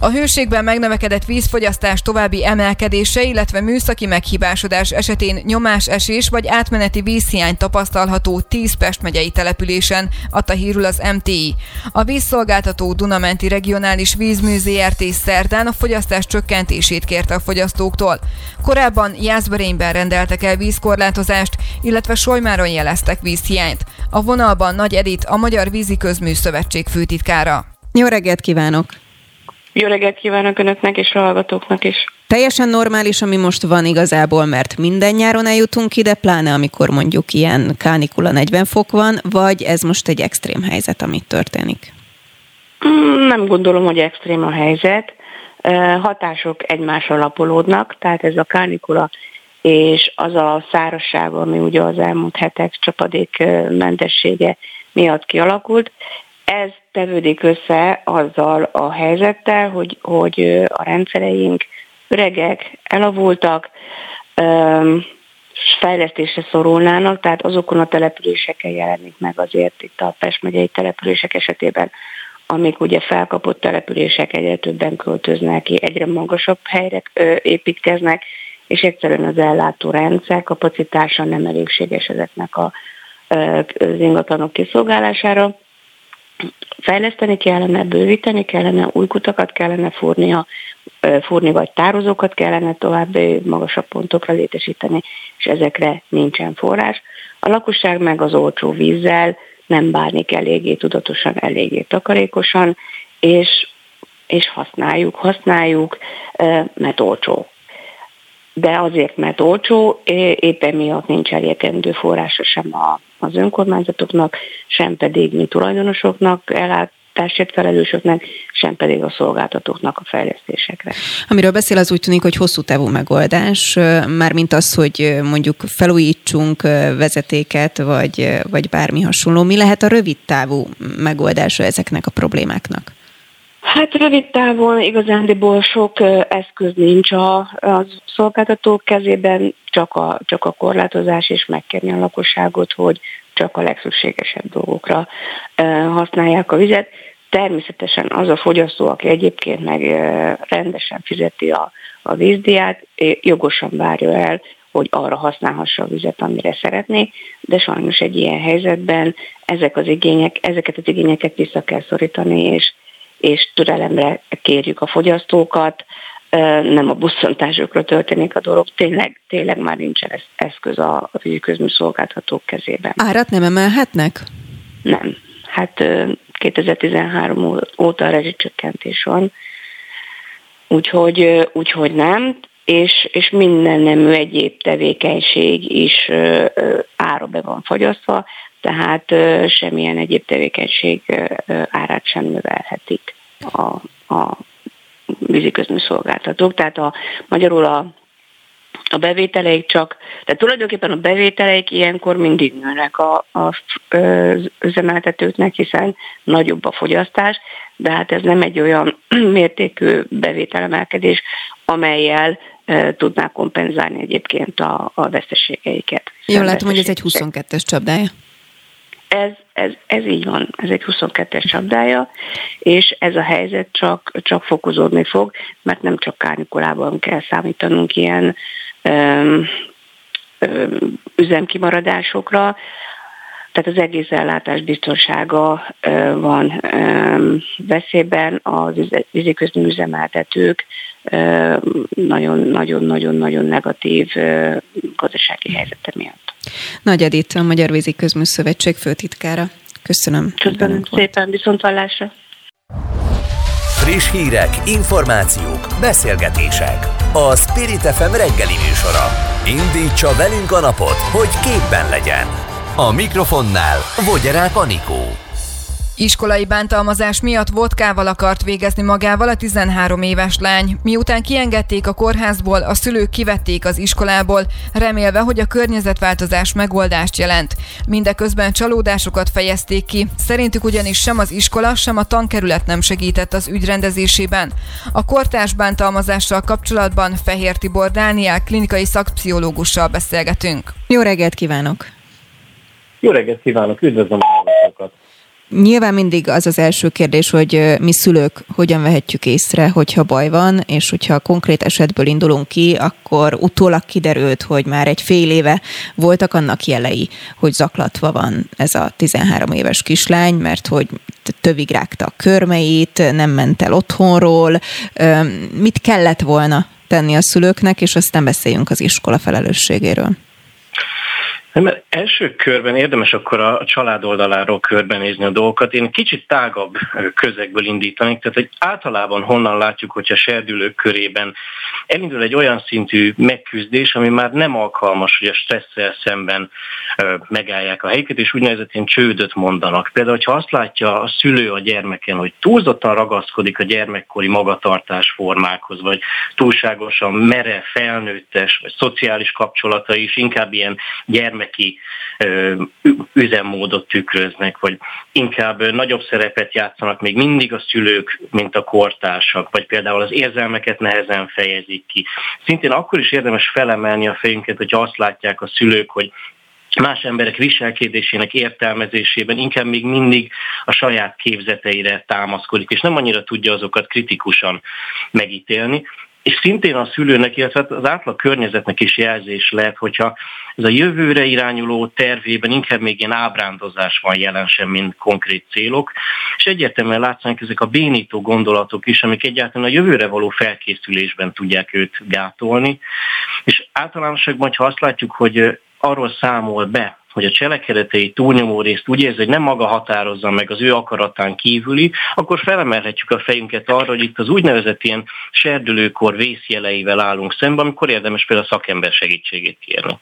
a hőségben megnövekedett vízfogyasztás további emelkedése, illetve műszaki meghibásodás esetén nyomásesés vagy átmeneti vízhiány tapasztalható 10 Pest megyei településen, adta hírül az MTI. A vízszolgáltató Dunamenti Regionális Vízmű ZRT szerdán a fogyasztás csökkentését kérte a fogyasztóktól. Korábban Jászberényben rendeltek el vízkorlátozást, illetve Solymáron jeleztek vízhiányt. A vonalban Nagy Edit, a Magyar Vízi Közmű Szövetség főtitkára. Jó reggelt kívánok! Jó reggelt kívánok Önöknek és a hallgatóknak is. Teljesen normális, ami most van igazából, mert minden nyáron eljutunk ide, pláne amikor mondjuk ilyen kánikula 40 fok van, vagy ez most egy extrém helyzet, amit történik? Mm, nem gondolom, hogy extrém a helyzet. Hatások egymás alapolódnak, tehát ez a kánikula és az a szárasság, ami ugye az elmúlt hetek csapadék mentessége miatt kialakult, ez tevődik össze azzal a helyzettel, hogy, hogy a rendszereink öregek, elavultak, fejlesztésre szorulnának, tehát azokon a településeken jelenik meg azért itt a Pest megyei települések esetében, amik ugye felkapott települések, egyre többen költöznek ki, egyre magasabb helyre építkeznek, és egyszerűen az ellátó rendszer kapacitása nem elégséges ezeknek a, az ingatlanok kiszolgálására fejleszteni kellene, bővíteni kellene, új kutakat kellene fúrnia, fúrni, vagy tározókat kellene tovább magasabb pontokra létesíteni, és ezekre nincsen forrás. A lakosság meg az olcsó vízzel nem bánik eléggé tudatosan, eléggé takarékosan, és, és használjuk, használjuk, mert olcsó. De azért, mert olcsó, éppen miatt nincs elérgendő forrása sem az önkormányzatoknak, sem pedig mi tulajdonosoknak ellát, ellátásért felelősöknek, sem pedig a szolgáltatóknak a fejlesztésekre. Amiről beszél, az úgy tűnik, hogy hosszú távú megoldás, mármint az, hogy mondjuk felújítsunk vezetéket, vagy, vagy bármi hasonló. Mi lehet a rövid távú megoldása ezeknek a problémáknak? Hát rövid távon igazándiból sok eszköz nincs a, a szolgáltatók kezében, csak a, csak a korlátozás, és megkérni a lakosságot, hogy csak a legszükségesebb dolgokra használják a vizet. Természetesen az a fogyasztó, aki egyébként meg rendesen fizeti a, a vízdiát, jogosan várja el, hogy arra használhassa a vizet, amire szeretné, de sajnos egy ilyen helyzetben ezek az igények, ezeket az igényeket vissza kell szorítani, és, és türelemre kérjük a fogyasztókat, nem a buszantásokra történik a dolog, tényleg, tényleg már nincsen eszköz a, a víziközműszolgáltatók kezében. Árat nem emelhetnek? Nem. Hát 2013 óta a rezsicsökkentés van, úgyhogy, úgyhogy nem, és, és minden nemű egyéb tevékenység is ára be van fagyasztva, tehát semmilyen egyéb tevékenység árát sem növelhetik a, a víziközműszolgáltatók. Tehát a, magyarul a, a bevételeik csak, tehát tulajdonképpen a bevételeik ilyenkor mindig nőnek a, a, az üzemeltetőknek, hiszen nagyobb a fogyasztás, de hát ez nem egy olyan mértékű bevételemelkedés, amelyel e, tudná kompenzálni egyébként a, a veszteségeiket. Jól látom, hogy ez egy 22-es csapdája. Ez, ez, ez így van, ez egy 22-es csapdája, és ez a helyzet csak, csak fokozódni fog, mert nem csak kárnikolában kell számítanunk ilyen öm, öm, üzemkimaradásokra, tehát az egész ellátás biztonsága van veszélyben, az víziközmű üzemeltetők nagyon-nagyon-nagyon-nagyon negatív gazdasági helyzete miatt. Nagy Edith, a Magyar Vízi Közműszövetség főtitkára. Köszönöm. Köszönöm szépen, viszont hallásra. Friss hírek, információk, beszélgetések. A Spirit FM reggeli műsora. Indítsa velünk a napot, hogy képben legyen. A mikrofonnál Vogyerák Anikó. Iskolai bántalmazás miatt vodkával akart végezni magával a 13 éves lány. Miután kiengedték a kórházból, a szülők kivették az iskolából, remélve, hogy a környezetváltozás megoldást jelent. Mindeközben csalódásokat fejezték ki, szerintük ugyanis sem az iskola, sem a tankerület nem segített az ügy rendezésében. A kortárs bántalmazással kapcsolatban Fehér Tibor Dániel klinikai szakpszichológussal beszélgetünk. Jó reggelt kívánok! Jó reggelt kívánok, üdvözlöm a hallgatókat! Nyilván mindig az az első kérdés, hogy mi szülők hogyan vehetjük észre, hogyha baj van, és hogyha a konkrét esetből indulunk ki, akkor utólag kiderült, hogy már egy fél éve voltak annak jelei, hogy zaklatva van ez a 13 éves kislány, mert hogy tövig rágta a körmeit, nem ment el otthonról. Mit kellett volna tenni a szülőknek, és aztán beszéljünk az iskola felelősségéről. Nem, mert első körben érdemes akkor a család oldaláról körbenézni a dolgokat. Én kicsit tágabb közegből indítanék, tehát hogy általában honnan látjuk, hogyha serdülők körében elindul egy olyan szintű megküzdés, ami már nem alkalmas, hogy a stresszel szemben megállják a helyüket, és úgynevezett ilyen csődöt mondanak. Például, hogyha azt látja a szülő a gyermeken, hogy túlzottan ragaszkodik a gyermekkori magatartás formákhoz, vagy túlságosan mere, felnőttes, vagy szociális kapcsolata is inkább ilyen gyermek gyermeki üzemmódot tükröznek, vagy inkább nagyobb szerepet játszanak még mindig a szülők, mint a kortársak, vagy például az érzelmeket nehezen fejezik ki. Szintén akkor is érdemes felemelni a fejünket, hogyha azt látják a szülők, hogy más emberek viselkedésének értelmezésében inkább még mindig a saját képzeteire támaszkodik, és nem annyira tudja azokat kritikusan megítélni. És szintén a szülőnek, illetve az átlag környezetnek is jelzés lehet, hogyha ez a jövőre irányuló tervében inkább még ilyen ábrándozás van jelen sem, mint konkrét célok, és egyértelműen látszanak ezek a bénító gondolatok is, amik egyáltalán a jövőre való felkészülésben tudják őt gátolni, és általánosságban, ha azt látjuk, hogy arról számol be, hogy a cselekedetei túlnyomó részt úgy érzi, hogy nem maga határozza meg az ő akaratán kívüli, akkor felemelhetjük a fejünket arra, hogy itt az úgynevezett ilyen serdülőkor vészjeleivel állunk szemben, amikor érdemes például a szakember segítségét kérni.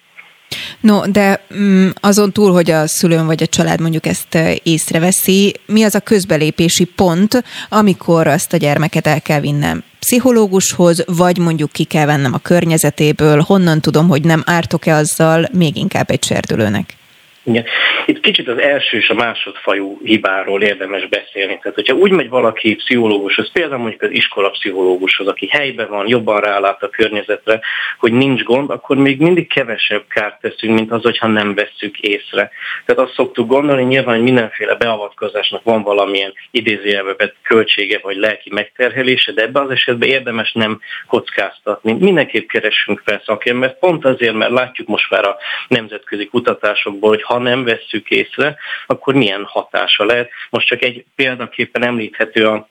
No, de mm, azon túl, hogy a szülőn vagy a család mondjuk ezt eh, észreveszi, mi az a közbelépési pont, amikor azt a gyermeket el kell vinnem pszichológushoz, vagy mondjuk ki kell vennem a környezetéből, honnan tudom, hogy nem ártok-e azzal még inkább egy serdülőnek? Igen. Itt kicsit az első és a másodfajú hibáról érdemes beszélni. Tehát, hogyha úgy megy valaki pszichológushoz, például mondjuk az iskola pszichológushoz, aki helyben van, jobban rálát a környezetre, hogy nincs gond, akkor még mindig kevesebb kárt teszünk, mint az, hogyha nem vesszük észre. Tehát azt szoktuk gondolni, nyilván, mindenféle beavatkozásnak van valamilyen idézőjelbe költsége vagy lelki megterhelése, de ebben az esetben érdemes nem kockáztatni. Mindenképp keresünk fel szakembert, pont azért, mert látjuk most már a nemzetközi kutatásokból, hogy ha nem vesszük észre, akkor milyen hatása lehet. Most csak egy példaképpen említhető a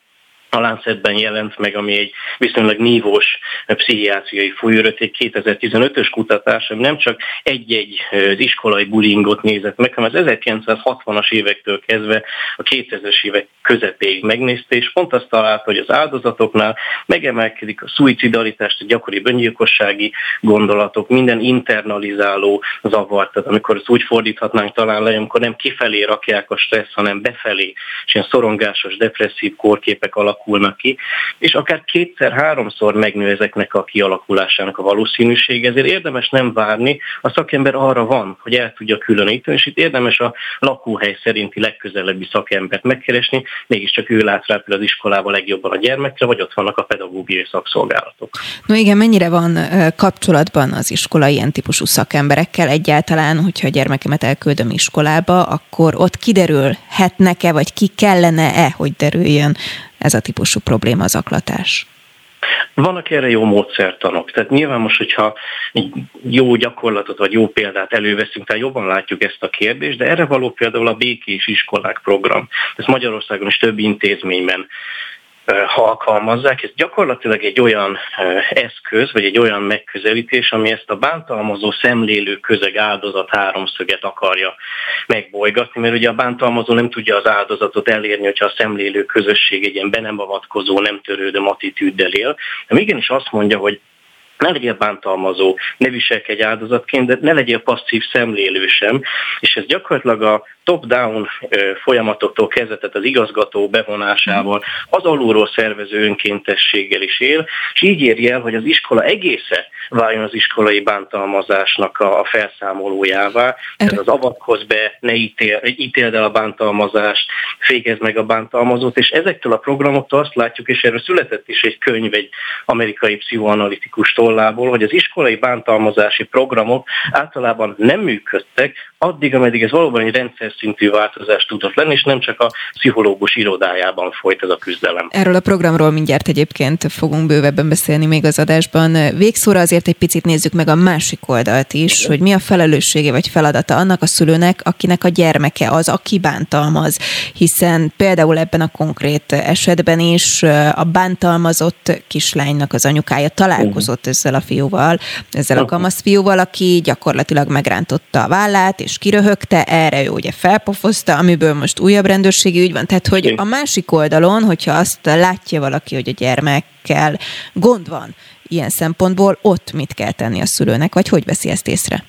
Lancetben jelent meg, ami egy viszonylag nívós pszichiátriai folyőröt, egy 2015-ös kutatás, ami nem csak egy-egy iskolai bullyingot nézett meg, hanem az 1960-as évektől kezdve a 2000-es évek közepéig megnézte, és pont azt találta, hogy az áldozatoknál megemelkedik a szuicidalitást, a gyakori öngyilkossági gondolatok, minden internalizáló zavart, tehát amikor ezt úgy fordíthatnánk talán le, amikor nem kifelé rakják a stressz, hanem befelé, és ilyen szorongásos, depresszív kórképek alak alakulnak ki, és akár kétszer-háromszor megnő ezeknek a kialakulásának a valószínűség, ezért érdemes nem várni, a szakember arra van, hogy el tudja különíteni, és itt érdemes a lakóhely szerinti legközelebbi szakembert megkeresni, mégiscsak ő lát rá az iskolában legjobban a gyermekre, vagy ott vannak a pedagógiai szakszolgálatok. No igen, mennyire van kapcsolatban az iskola ilyen típusú szakemberekkel egyáltalán, hogyha a gyermekemet elküldöm iskolába, akkor ott kiderülhetnek-e, vagy ki kellene-e, hogy derüljön ez a típusú probléma az aklatás? Vannak erre jó módszertanok. Tehát nyilván most, hogyha egy jó gyakorlatot vagy jó példát előveszünk, tehát jobban látjuk ezt a kérdést, de erre való például a békés iskolák program. Ez Magyarországon is több intézményben alkalmazzák. Ez gyakorlatilag egy olyan eszköz, vagy egy olyan megközelítés, ami ezt a bántalmazó szemlélő közeg áldozat háromszöget akarja megbolygatni, mert ugye a bántalmazó nem tudja az áldozatot elérni, hogyha a szemlélő közösség egy ilyen be nem avatkozó, nem törődő attitűddel él. De igenis azt mondja, hogy ne legyél bántalmazó, ne viselkedj áldozatként, de ne legyél passzív szemlélő sem, és ez gyakorlatilag a top-down folyamatoktól kezdve, tehát az igazgató bevonásával, az alulról szervező önkéntességgel is él, és így érje el, hogy az iskola egésze váljon az iskolai bántalmazásnak a felszámolójává. Tehát az avatkoz be, ne ítél, ítéld el a bántalmazást, fékezd meg a bántalmazót, és ezektől a programoktól azt látjuk, és erről született is egy könyv egy amerikai pszichoanalitikus tollából, hogy az iskolai bántalmazási programok általában nem működtek, addig, ameddig ez valóban egy rendszer szintű változás tudott lenni, és nem csak a pszichológus irodájában folyt ez a küzdelem. Erről a programról mindjárt egyébként fogunk bővebben beszélni még az adásban. Végszóra azért egy picit nézzük meg a másik oldalt is, Igen. hogy mi a felelőssége vagy feladata annak a szülőnek, akinek a gyermeke az, aki bántalmaz. Hiszen például ebben a konkrét esetben is a bántalmazott kislánynak az anyukája találkozott ezzel a fiúval, ezzel a kamasz fiúval, aki gyakorlatilag megrántotta a vállát, és kiröhögte, erre ő ugye felpofozta, amiből most újabb rendőrségi ügy van. Tehát, hogy a másik oldalon, hogyha azt látja valaki, hogy a gyermekkel gond van ilyen szempontból, ott mit kell tenni a szülőnek, vagy hogy veszi ezt észre?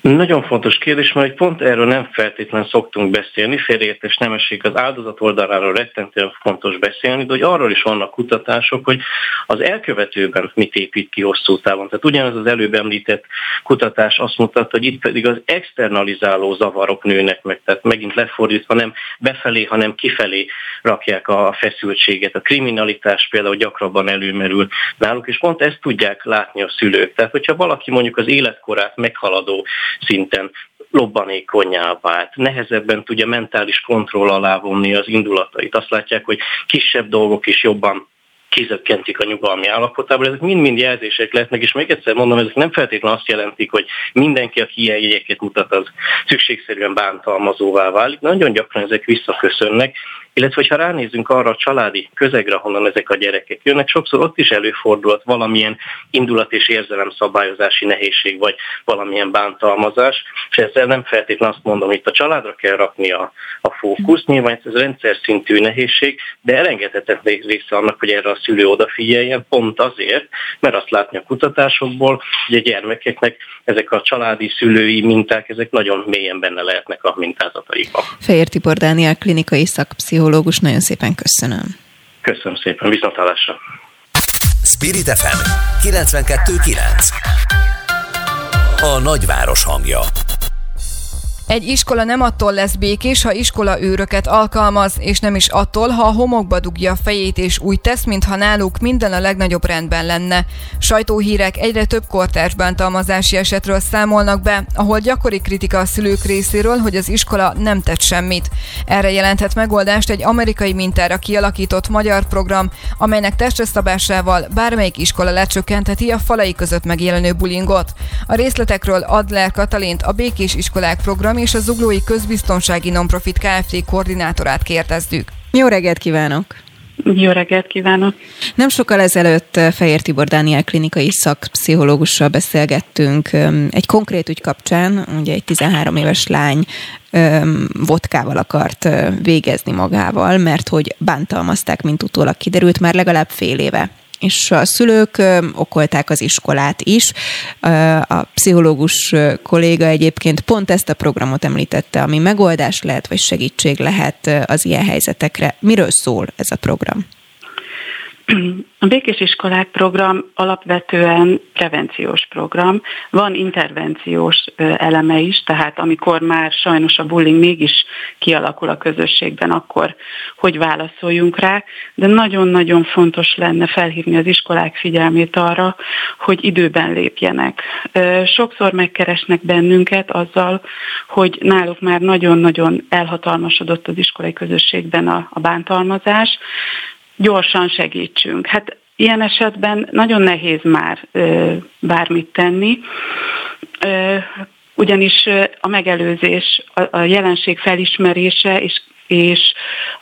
Nagyon fontos kérdés, mert pont erről nem feltétlenül szoktunk beszélni, félreértés nem esik az áldozat oldaláról rettentően fontos beszélni, de hogy arról is vannak kutatások, hogy az elkövetőben mit épít ki hosszú távon. Tehát ugyanaz az előbb említett kutatás azt mutatta, hogy itt pedig az externalizáló zavarok nőnek meg, tehát megint lefordítva nem befelé, hanem kifelé rakják a feszültséget. A kriminalitás például gyakrabban előmerül náluk, és pont ezt tudják látni a szülők. Tehát, hogyha valaki mondjuk az életkorát meghaladó szinten lobbanékonyá vált, nehezebben tudja mentális kontroll alá vonni az indulatait. Azt látják, hogy kisebb dolgok is jobban kizökkentik a nyugalmi állapotából. Ezek mind-mind jelzések lehetnek, és még egyszer mondom, ezek nem feltétlenül azt jelentik, hogy mindenki, aki ilyen jegyeket mutat, az szükségszerűen bántalmazóvá válik. Nagyon gyakran ezek visszaköszönnek, illetve, hogyha ránézzünk arra a családi közegre, honnan ezek a gyerekek jönnek, sokszor ott is előfordulhat valamilyen indulat és érzelem szabályozási nehézség, vagy valamilyen bántalmazás, és ezzel nem feltétlenül azt mondom, hogy itt a családra kell rakni a, a fókusz, nyilván ez rendszer szintű nehézség, de elengedhetetlen része annak, hogy erre a szülő odafigyeljen, pont azért, mert azt látni a kutatásokból, hogy a gyermekeknek ezek a családi szülői minták, ezek nagyon mélyen benne lehetnek a mintázataikban. Fehér Tibor Dániel, klinikai szakpszichológus, nagyon szépen köszönöm. Köszönöm szépen, viszontlátásra. Spirit FM 92.9 A nagyváros hangja egy iskola nem attól lesz békés, ha iskola őröket alkalmaz, és nem is attól, ha a homokba dugja a fejét és úgy tesz, mintha náluk minden a legnagyobb rendben lenne. Sajtóhírek egyre több kortárs bántalmazási esetről számolnak be, ahol gyakori kritika a szülők részéről, hogy az iskola nem tett semmit. Erre jelenthet megoldást egy amerikai mintára kialakított magyar program, amelynek testre szabásával bármelyik iskola lecsökkentheti a falai között megjelenő bulingot. A részletekről Adler Katalint, a Békés Iskolák program és a Zuglói Közbiztonsági Nonprofit Kft. koordinátorát kérdezzük. Jó reggelt kívánok! Jó reggelt kívánok! Nem sokkal ezelőtt eh, Fehér Tibor Dániel klinikai szakpszichológussal beszélgettünk egy konkrét ügy kapcsán, ugye egy 13 éves lány vodkával akart eh, végezni magával, mert hogy bántalmazták, mint utólag kiderült, már legalább fél éve és a szülők okolták az iskolát is. A pszichológus kolléga egyébként pont ezt a programot említette, ami megoldás lehet, vagy segítség lehet az ilyen helyzetekre. Miről szól ez a program? A Békés Iskolák program alapvetően prevenciós program. Van intervenciós eleme is, tehát amikor már sajnos a bullying mégis kialakul a közösségben, akkor hogy válaszoljunk rá, de nagyon-nagyon fontos lenne felhívni az iskolák figyelmét arra, hogy időben lépjenek. Sokszor megkeresnek bennünket azzal, hogy náluk már nagyon-nagyon elhatalmasodott az iskolai közösségben a, a bántalmazás, gyorsan segítsünk. Hát ilyen esetben nagyon nehéz már bármit tenni. Ugyanis a megelőzés, a jelenség felismerése és és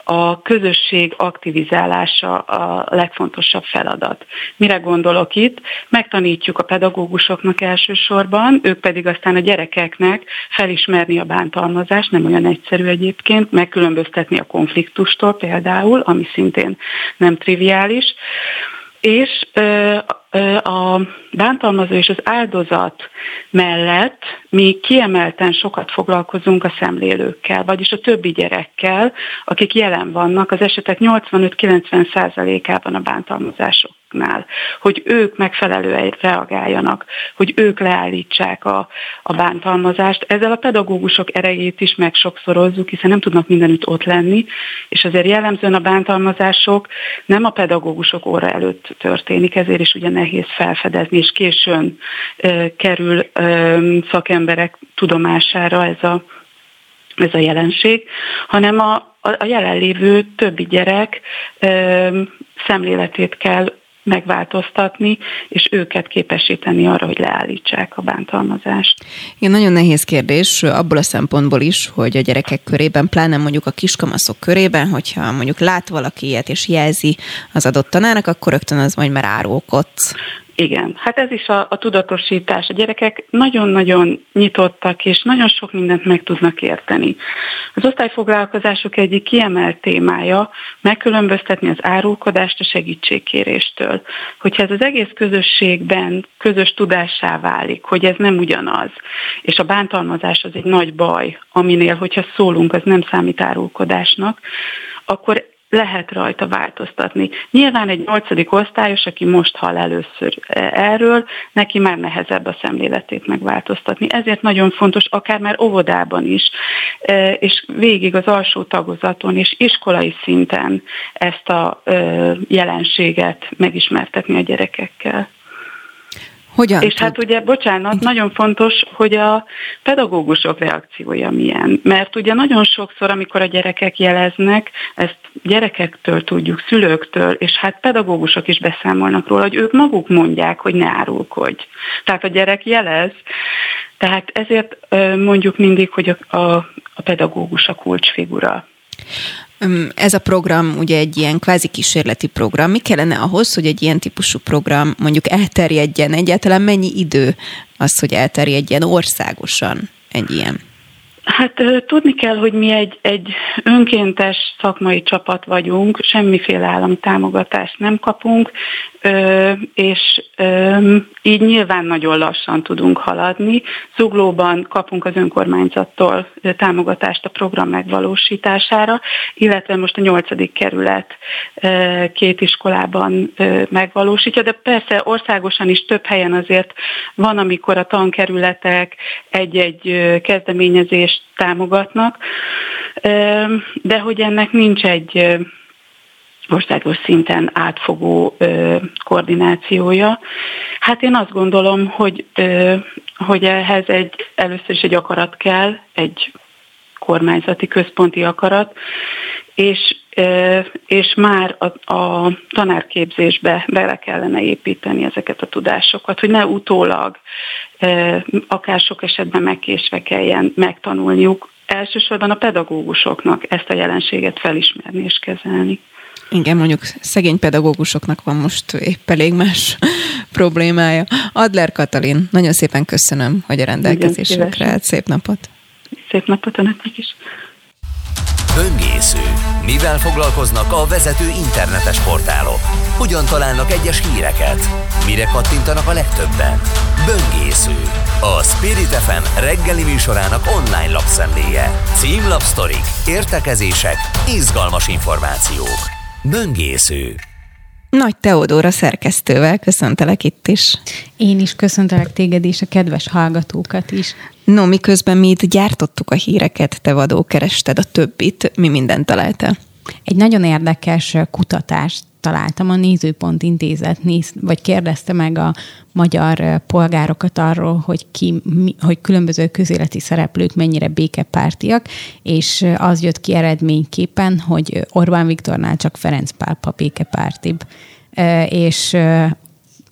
a közösség aktivizálása a legfontosabb feladat. Mire gondolok itt? Megtanítjuk a pedagógusoknak elsősorban, ők pedig aztán a gyerekeknek felismerni a bántalmazást, nem olyan egyszerű egyébként, megkülönböztetni a konfliktustól például, ami szintén nem triviális, és a bántalmazó és az áldozat mellett mi kiemelten sokat foglalkozunk a szemlélőkkel, vagyis a többi gyerekkel, akik jelen vannak az esetek 85-90%-ában a bántalmazások nál, hogy ők megfelelően reagáljanak, hogy ők leállítsák a, a bántalmazást. Ezzel a pedagógusok erejét is megsokszorozzuk, hiszen nem tudnak mindenütt ott lenni, és azért jellemzően a bántalmazások nem a pedagógusok óra előtt történik, ezért is ugye nehéz felfedezni, és későn e, kerül e, szakemberek tudomására ez a, ez a jelenség, hanem a, a jelenlévő többi gyerek ö, szemléletét kell megváltoztatni, és őket képesíteni arra, hogy leállítsák a bántalmazást. Igen, nagyon nehéz kérdés abból a szempontból is, hogy a gyerekek körében, pláne mondjuk a kiskamaszok körében, hogyha mondjuk lát valaki ilyet és jelzi az adott tanának, akkor rögtön az majd már árulkodsz. Igen, hát ez is a, a tudatosítás. A gyerekek nagyon-nagyon nyitottak, és nagyon sok mindent meg tudnak érteni. Az osztályfoglalkozások egyik kiemelt témája megkülönböztetni az árulkodást a segítségkéréstől. Hogyha ez az egész közösségben közös tudássá válik, hogy ez nem ugyanaz, és a bántalmazás az egy nagy baj, aminél, hogyha szólunk, az nem számít árulkodásnak, akkor lehet rajta változtatni. Nyilván egy nyolcadik osztályos, aki most hall először erről, neki már nehezebb a szemléletét megváltoztatni. Ezért nagyon fontos, akár már óvodában is, e, és végig az alsó tagozaton és iskolai szinten ezt a e, jelenséget megismertetni a gyerekekkel. Hogyan És hát ugye, bocsánat, nagyon fontos, hogy a pedagógusok reakciója milyen. Mert ugye nagyon sokszor, amikor a gyerekek jeleznek, ezt gyerekektől tudjuk, szülőktől, és hát pedagógusok is beszámolnak róla, hogy ők maguk mondják, hogy ne árulkodj. Tehát a gyerek jelez, tehát ezért mondjuk mindig, hogy a, a, a pedagógus a kulcsfigura. Ez a program ugye egy ilyen kvázi kísérleti program. Mi kellene ahhoz, hogy egy ilyen típusú program mondjuk elterjedjen? Egyáltalán mennyi idő az, hogy elterjedjen országosan egy ilyen? Hát tudni kell, hogy mi egy, egy önkéntes szakmai csapat vagyunk, semmiféle állami támogatást nem kapunk, és így nyilván nagyon lassan tudunk haladni. Zuglóban kapunk az önkormányzattól támogatást a program megvalósítására, illetve most a nyolcadik kerület két iskolában megvalósítja, de persze országosan is több helyen azért van, amikor a tankerületek egy-egy kezdeményezést támogatnak, de hogy ennek nincs egy országos szinten átfogó ö, koordinációja. Hát én azt gondolom, hogy, ö, hogy ehhez egy, először is egy akarat kell, egy kormányzati központi akarat, és, ö, és már a, a tanárképzésbe bele kellene építeni ezeket a tudásokat, hogy ne utólag, ö, akár sok esetben megkésve kelljen megtanulniuk, elsősorban a pedagógusoknak ezt a jelenséget felismerni és kezelni. Igen, mondjuk szegény pedagógusoknak van most épp elég más problémája. Adler Katalin, nagyon szépen köszönöm, hogy a rendelkezésükre állt. Szép napot! Szép napot önöknek is! Böngésző. Mivel foglalkoznak a vezető internetes portálok? Hogyan találnak egyes híreket? Mire kattintanak a legtöbben? Böngésző. A Spirit FM reggeli műsorának online lapszemléje. Címlapsztorik, értekezések, izgalmas információk. Böngésző. Nagy Teodóra szerkesztővel köszöntelek itt is. Én is köszöntelek téged és a kedves hallgatókat is. No, miközben mi itt gyártottuk a híreket, te vadó kerested a többit, mi mindent találtál? Egy nagyon érdekes kutatást találtam, a Nézőpont Intézet néz, vagy kérdezte meg a magyar polgárokat arról, hogy, ki, mi, hogy különböző közéleti szereplők mennyire békepártiak, és az jött ki eredményképpen, hogy Orbán Viktornál csak Ferenc Pálpa békepártibb. És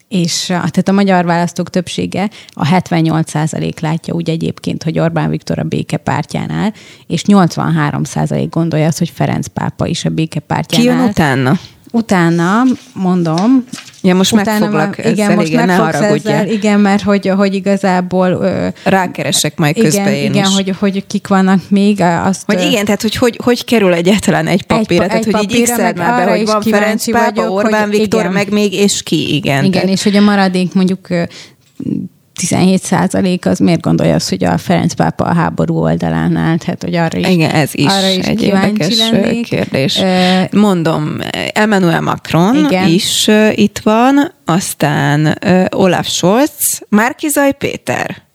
és tehát a magyar választók többsége, a 78% látja úgy egyébként, hogy Orbán Viktor a békepártjánál, és 83% gondolja azt, hogy Ferenc pápa is a békepártjánál. Ki jön utána? Utána mondom, Ja, most utána megfoglak ezzel, igen, most igen, ne ezzel, igen, mert hogy, hogy igazából... Ö, Rákeresek majd igen, közben én igen, is. hogy, hogy kik vannak még. Azt, hogy igen, tehát hogy, hogy hogy kerül egyáltalán egy papírra, egy, tehát egy hogy így x már be, hogy van Ferenc pápa, Orbán Viktor, igen. meg még, és ki, igen. Igen, tehát. és hogy a maradék mondjuk 17 százalék az miért gondolja azt, hogy a Ferenc pápa a háború oldalán áll? Tehát, hogy arra is, Igen, ez is, arra is egy érdekes lennék. kérdés. Mondom, Emmanuel Macron Igen. is itt van, aztán Olaf Scholz, Márkizaj Péter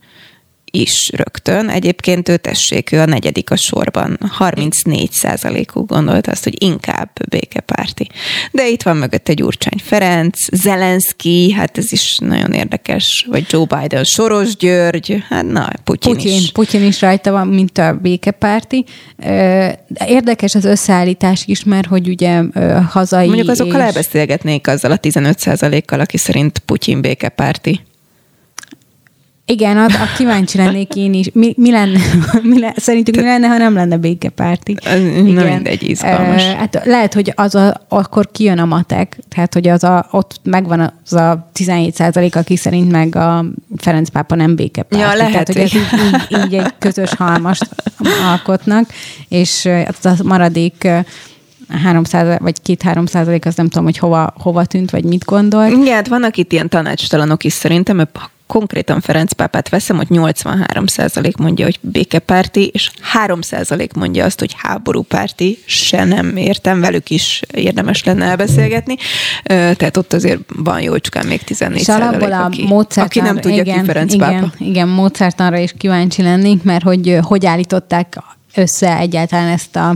is rögtön. Egyébként ő tessék, ő a negyedik a sorban. 34 százalékú gondolt azt, hogy inkább békepárti. De itt van mögött egy Gyurcsány Ferenc, Zelenszky, hát ez is nagyon érdekes, vagy Joe Biden, Soros György, hát na, Putyin, Putyin is. Putyin is rajta van, mint a békepárti. Érdekes az összeállítás is, mert hogy ugye hazai... Mondjuk azokkal és... elbeszélgetnék azzal a 15 százalékkal, aki szerint Putyin békepárti. Igen, ad, a kíváncsi lennék én is. Mi, mi lenne, mi le, szerintük mi lenne, ha nem lenne békepárti? Igen. Na mindegy, izgalmas. Hát lehet, hogy az a, akkor kijön a matek, tehát hogy az a, ott megvan az a 17 százalék, aki szerint meg a Ferenc pápa nem békepárti. Ja, lehet. Tehát, hogy ez így, így, így egy közös halmast alkotnak, és az a maradék 300 vagy 2-3 százalék, az nem tudom, hogy hova, hova tűnt, vagy mit gondol. Igen, hát vannak itt ilyen tanácstalanok is szerintem, konkrétan Ferenc pápát veszem, hogy 83% mondja, hogy békepárti, és 3% mondja azt, hogy háborúpárti, se nem értem, velük is érdemes lenne elbeszélgetni. Tehát ott azért van jócskán még 14 és alapból a aki, aki nem tudja igen, ki Ferenc igen, pápa. Igen, módszertanra is kíváncsi lennénk, mert hogy hogy állították össze egyáltalán ezt a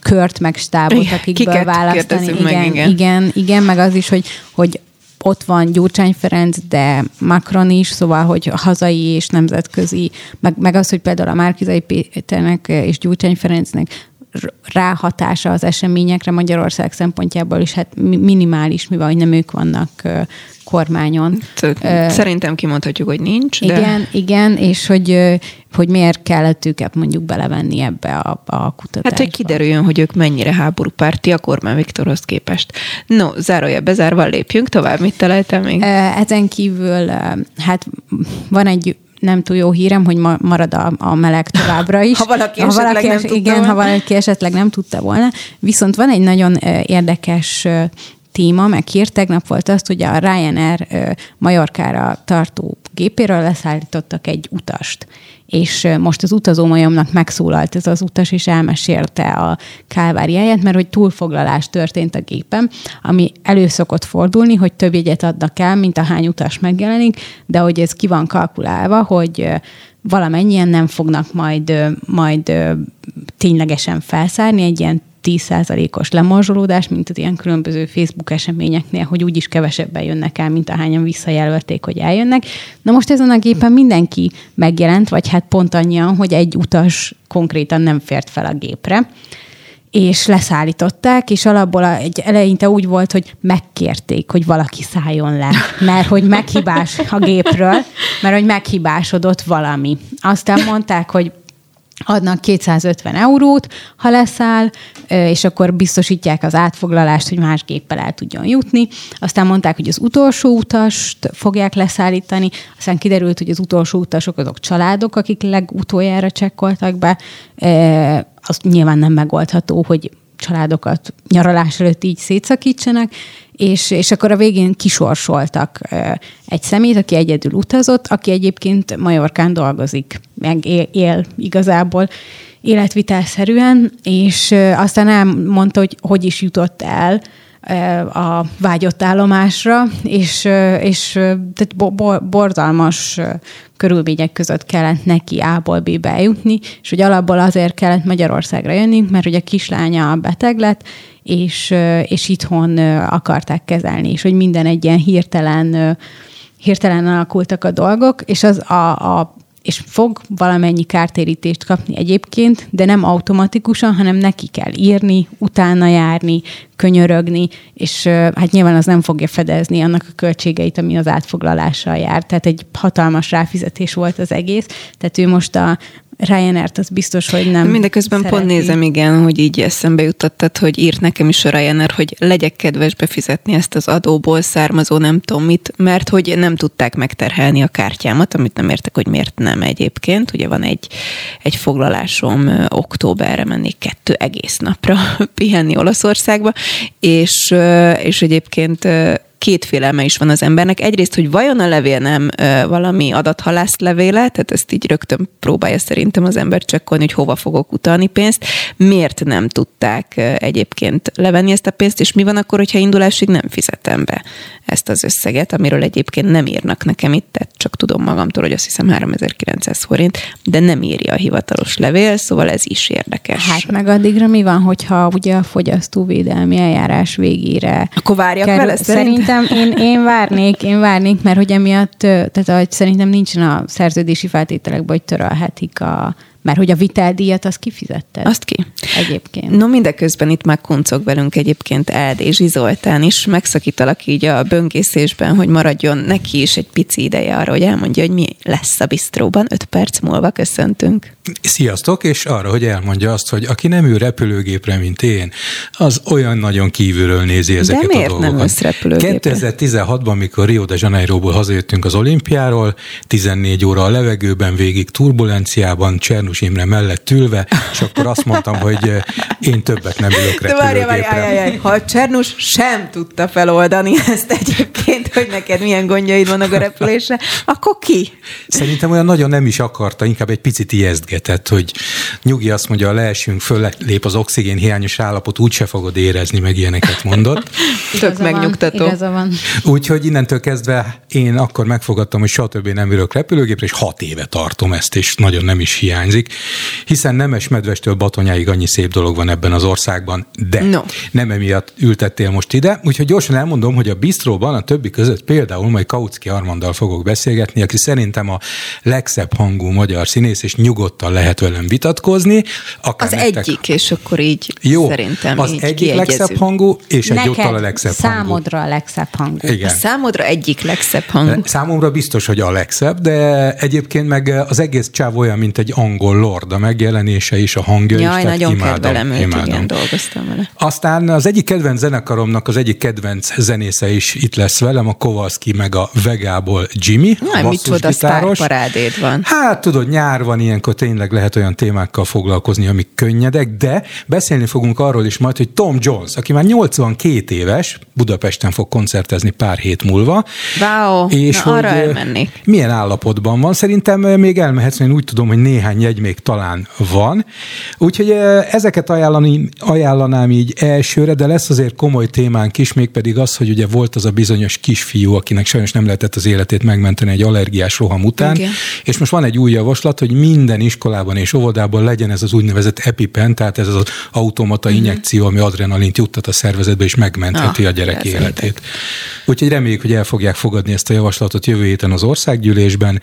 kört meg stábot, akikből választani. Igen, meg, igen. igen, igen, meg az is, hogy, hogy ott van Gyurcsány Ferenc, de Macron is, szóval, hogy hazai és nemzetközi, meg, meg az, hogy például a Márkizai Péternek és Gyurcsány Ferencnek ráhatása az eseményekre Magyarország szempontjából is hát minimális, mivel hogy nem ők vannak kormányon. Szerintem kimondhatjuk, hogy nincs. De... Igen, igen, és hogy, hogy miért kellett őket mondjuk belevenni ebbe a, a kutatásba. Hát, hogy kiderüljön, hogy ők mennyire háborúpárti a kormány Viktorhoz képest. No, zárója bezárva, lépjünk tovább. Mit találtál még? Ezen kívül, hát van egy nem túl jó hírem, hogy marad a, a meleg továbbra is. ha valaki ha esetleg valaki, nem tudta Igen, volna. ha valaki esetleg nem tudta volna. Viszont van egy nagyon érdekes téma, meg hír, tegnap volt azt, hogy a Ryanair Majorkára tartó gépéről leszállítottak egy utast és most az utazómajomnak megszólalt ez az utas, és elmesélte a kálváriáját, mert hogy túlfoglalás történt a gépen, ami előszokott fordulni, hogy több jegyet adnak el, mint a hány utas megjelenik, de hogy ez ki van kalkulálva, hogy valamennyien nem fognak majd, majd ténylegesen felszárni, egy ilyen 10%-os lemorzsolódás, mint az ilyen különböző Facebook eseményeknél, hogy úgyis kevesebben jönnek el, mint ahányan visszajelölték, hogy eljönnek. Na most ezen a gépen mindenki megjelent, vagy hát pont annyian, hogy egy utas konkrétan nem fért fel a gépre és leszállították, és alapból egy eleinte úgy volt, hogy megkérték, hogy valaki szálljon le, mert hogy meghibás a gépről, mert hogy meghibásodott valami. Aztán mondták, hogy adnak 250 eurót, ha leszáll, és akkor biztosítják az átfoglalást, hogy más géppel el tudjon jutni. Aztán mondták, hogy az utolsó utast fogják leszállítani, aztán kiderült, hogy az utolsó utasok azok családok, akik legutoljára csekkoltak be. Az nyilván nem megoldható, hogy családokat nyaralás előtt így szétszakítsanak, és, és akkor a végén kisorsoltak egy szemét, aki egyedül utazott, aki egyébként Majorkán dolgozik, meg él, él igazából életvitelszerűen, és aztán elmondta, hogy hogy is jutott el a vágyott állomásra, és, és tehát borzalmas körülmények között kellett neki A-ból B-be eljutni, és hogy alapból azért kellett Magyarországra jönni, mert hogy a kislánya beteg lett, és, és itthon akarták kezelni, és hogy minden egy ilyen hirtelen hirtelen alakultak a dolgok, és az a, a és fog valamennyi kártérítést kapni egyébként, de nem automatikusan, hanem neki kell írni, utána járni, könyörögni, és hát nyilván az nem fogja fedezni annak a költségeit, ami az átfoglalással jár. Tehát egy hatalmas ráfizetés volt az egész. Tehát ő most a Ryanair-t az biztos, hogy nem Mindeközben szereti. pont nézem, igen, hogy így eszembe jutottad, hogy írt nekem is a Ryanair, hogy legyek kedves befizetni ezt az adóból származó nem tudom mit, mert hogy nem tudták megterhelni a kártyámat, amit nem értek, hogy miért nem egyébként. Ugye van egy, egy foglalásom októberre menni kettő egész napra pihenni Olaszországba, és, és egyébként két félelme is van az embernek. Egyrészt, hogy vajon a levél nem ö, valami adathalász levéle, tehát ezt így rögtön próbálja szerintem az ember csekkolni, hogy hova fogok utalni pénzt. Miért nem tudták ö, egyébként levenni ezt a pénzt, és mi van akkor, hogyha indulásig nem fizetem be ezt az összeget, amiről egyébként nem írnak nekem itt, tehát csak tudom magamtól, hogy azt hiszem 3900 forint, de nem írja a hivatalos levél, szóval ez is érdekes. Hát meg addigra mi van, hogyha ugye a fogyasztóvédelmi eljárás végére Akkor várjak kerül, vele szerintem? Szerintem én, én várnék, én várnék, mert hogy emiatt, tehát hogy szerintem nincsen a szerződési feltételekben, hogy törölhetik a, mert hogy a viteldíjat azt kifizetted. Azt ki. Egyébként. No mindeközben itt már kuncog velünk egyébként Eldézsi Zoltán is, megszakítalak így a böngészésben, hogy maradjon neki is egy pici ideje arra, hogy elmondja, hogy mi lesz a bistróban. Öt perc múlva köszöntünk. Sziasztok, és arra, hogy elmondja azt, hogy aki nem ül repülőgépre, mint én, az olyan nagyon kívülről nézi ezeket De miért a dolgokat. nem ülsz repülőgépre? 2016-ban, mikor Rio de Janeiroból hazajöttünk az olimpiáról, 14 óra a levegőben, végig turbulenciában, Csernus Imre mellett ülve, és akkor azt mondtam, hogy eh, én többet nem ülök repülőgépre. De várj, várj, várj, ha Csernus sem tudta feloldani ezt egyébként, hogy neked milyen gondjaid vannak a repülésre, akkor ki? Szerintem olyan nagyon nem is akarta, inkább egy picit ijesztgetett hogy nyugi azt mondja, leesünk, föl lép az oxigén hiányos állapot, úgyse fogod érezni, meg ilyeneket mondott. Tök megnyugtató. van. Úgyhogy innentől kezdve én akkor megfogadtam, hogy soha többé nem ülök repülőgépre, és hat éve tartom ezt, és nagyon nem is hiányzik, hiszen Nemes Medvestől Batonyáig annyi szép dolog van ebben az országban, de no. nem emiatt ültettél most ide, úgyhogy gyorsan elmondom, hogy a bistróban a többi között például majd Kautsky Armanddal fogok beszélgetni, aki szerintem a legszebb hangú magyar színész, és nyugodtan lehet velem vitatkozni. Akár az nektek... egyik, és akkor így Jó, szerintem az így egyik kiegyezünk. legszebb hangú, és Neked egyúttal a legszebb számodra hangú. a legszebb hangú. Igen. A számodra egyik legszebb hangú. Számomra biztos, hogy a legszebb, de egyébként meg az egész csáv olyan, mint egy angol lord, a megjelenése is, a hangja Jaj, is. nagyon imádom, kedvelem őt, imádom. igen, dolgoztam vele. Aztán az egyik kedvenc zenekaromnak az egyik kedvenc zenésze is itt lesz velem, a Kowalski meg a Vegából Jimmy, Na, mit tudod, parádéd van. Hát tudod, nyár van, ilyenkor tényleg lehet olyan témákkal foglalkozni, amik könnyedek, de beszélni fogunk arról is majd, hogy Tom Jones, aki már 82 éves, Budapesten fog koncertezni pár hét múlva. Wow, és na, hogy arra elmennék. milyen állapotban van. Szerintem még elmehetsz, én úgy tudom, hogy néhány jegy még talán van. Úgyhogy ezeket ajánlani, ajánlanám így elsőre, de lesz azért komoly témánk is, mégpedig az, hogy ugye volt az a bizonyos kisfiú, akinek sajnos nem lehetett az életét megmenteni egy allergiás roham után, Igen. és most van egy új javaslat, hogy minden iskolában és óvodában legyen ez az úgynevezett EpiPen, tehát ez az automata Mhm. injekció, ami adrenalint juttat a szervezetbe, és megmentheti Ah, a gyerek életét. Úgyhogy reméljük, hogy el fogják fogadni ezt a javaslatot jövő héten az országgyűlésben.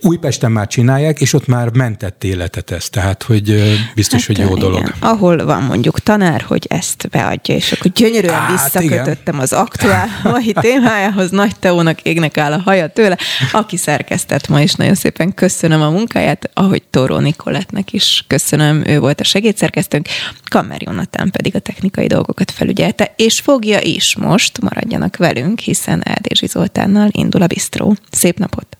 Újpesten már csinálják, és ott már mentett életet ez, tehát hogy biztos, hogy jó igen. dolog. Ahol van mondjuk tanár, hogy ezt beadja, és akkor gyönyörűen Hát, visszakötöttem az aktuál mai témájához, Nagy Teónak égnek áll a haja tőle, aki szerkesztett ma is nagyon szépen köszönöm a munkáját, ahogy Tóró Nikolettnek is köszönöm, ő volt a segédszerkesztőnk, Kammer Jonatán pedig a technikai dolgokat felügyelte, és fogja is most, maradjanak velünk, hiszen Eldési Zoltánnal indul a bistró. Szép napot!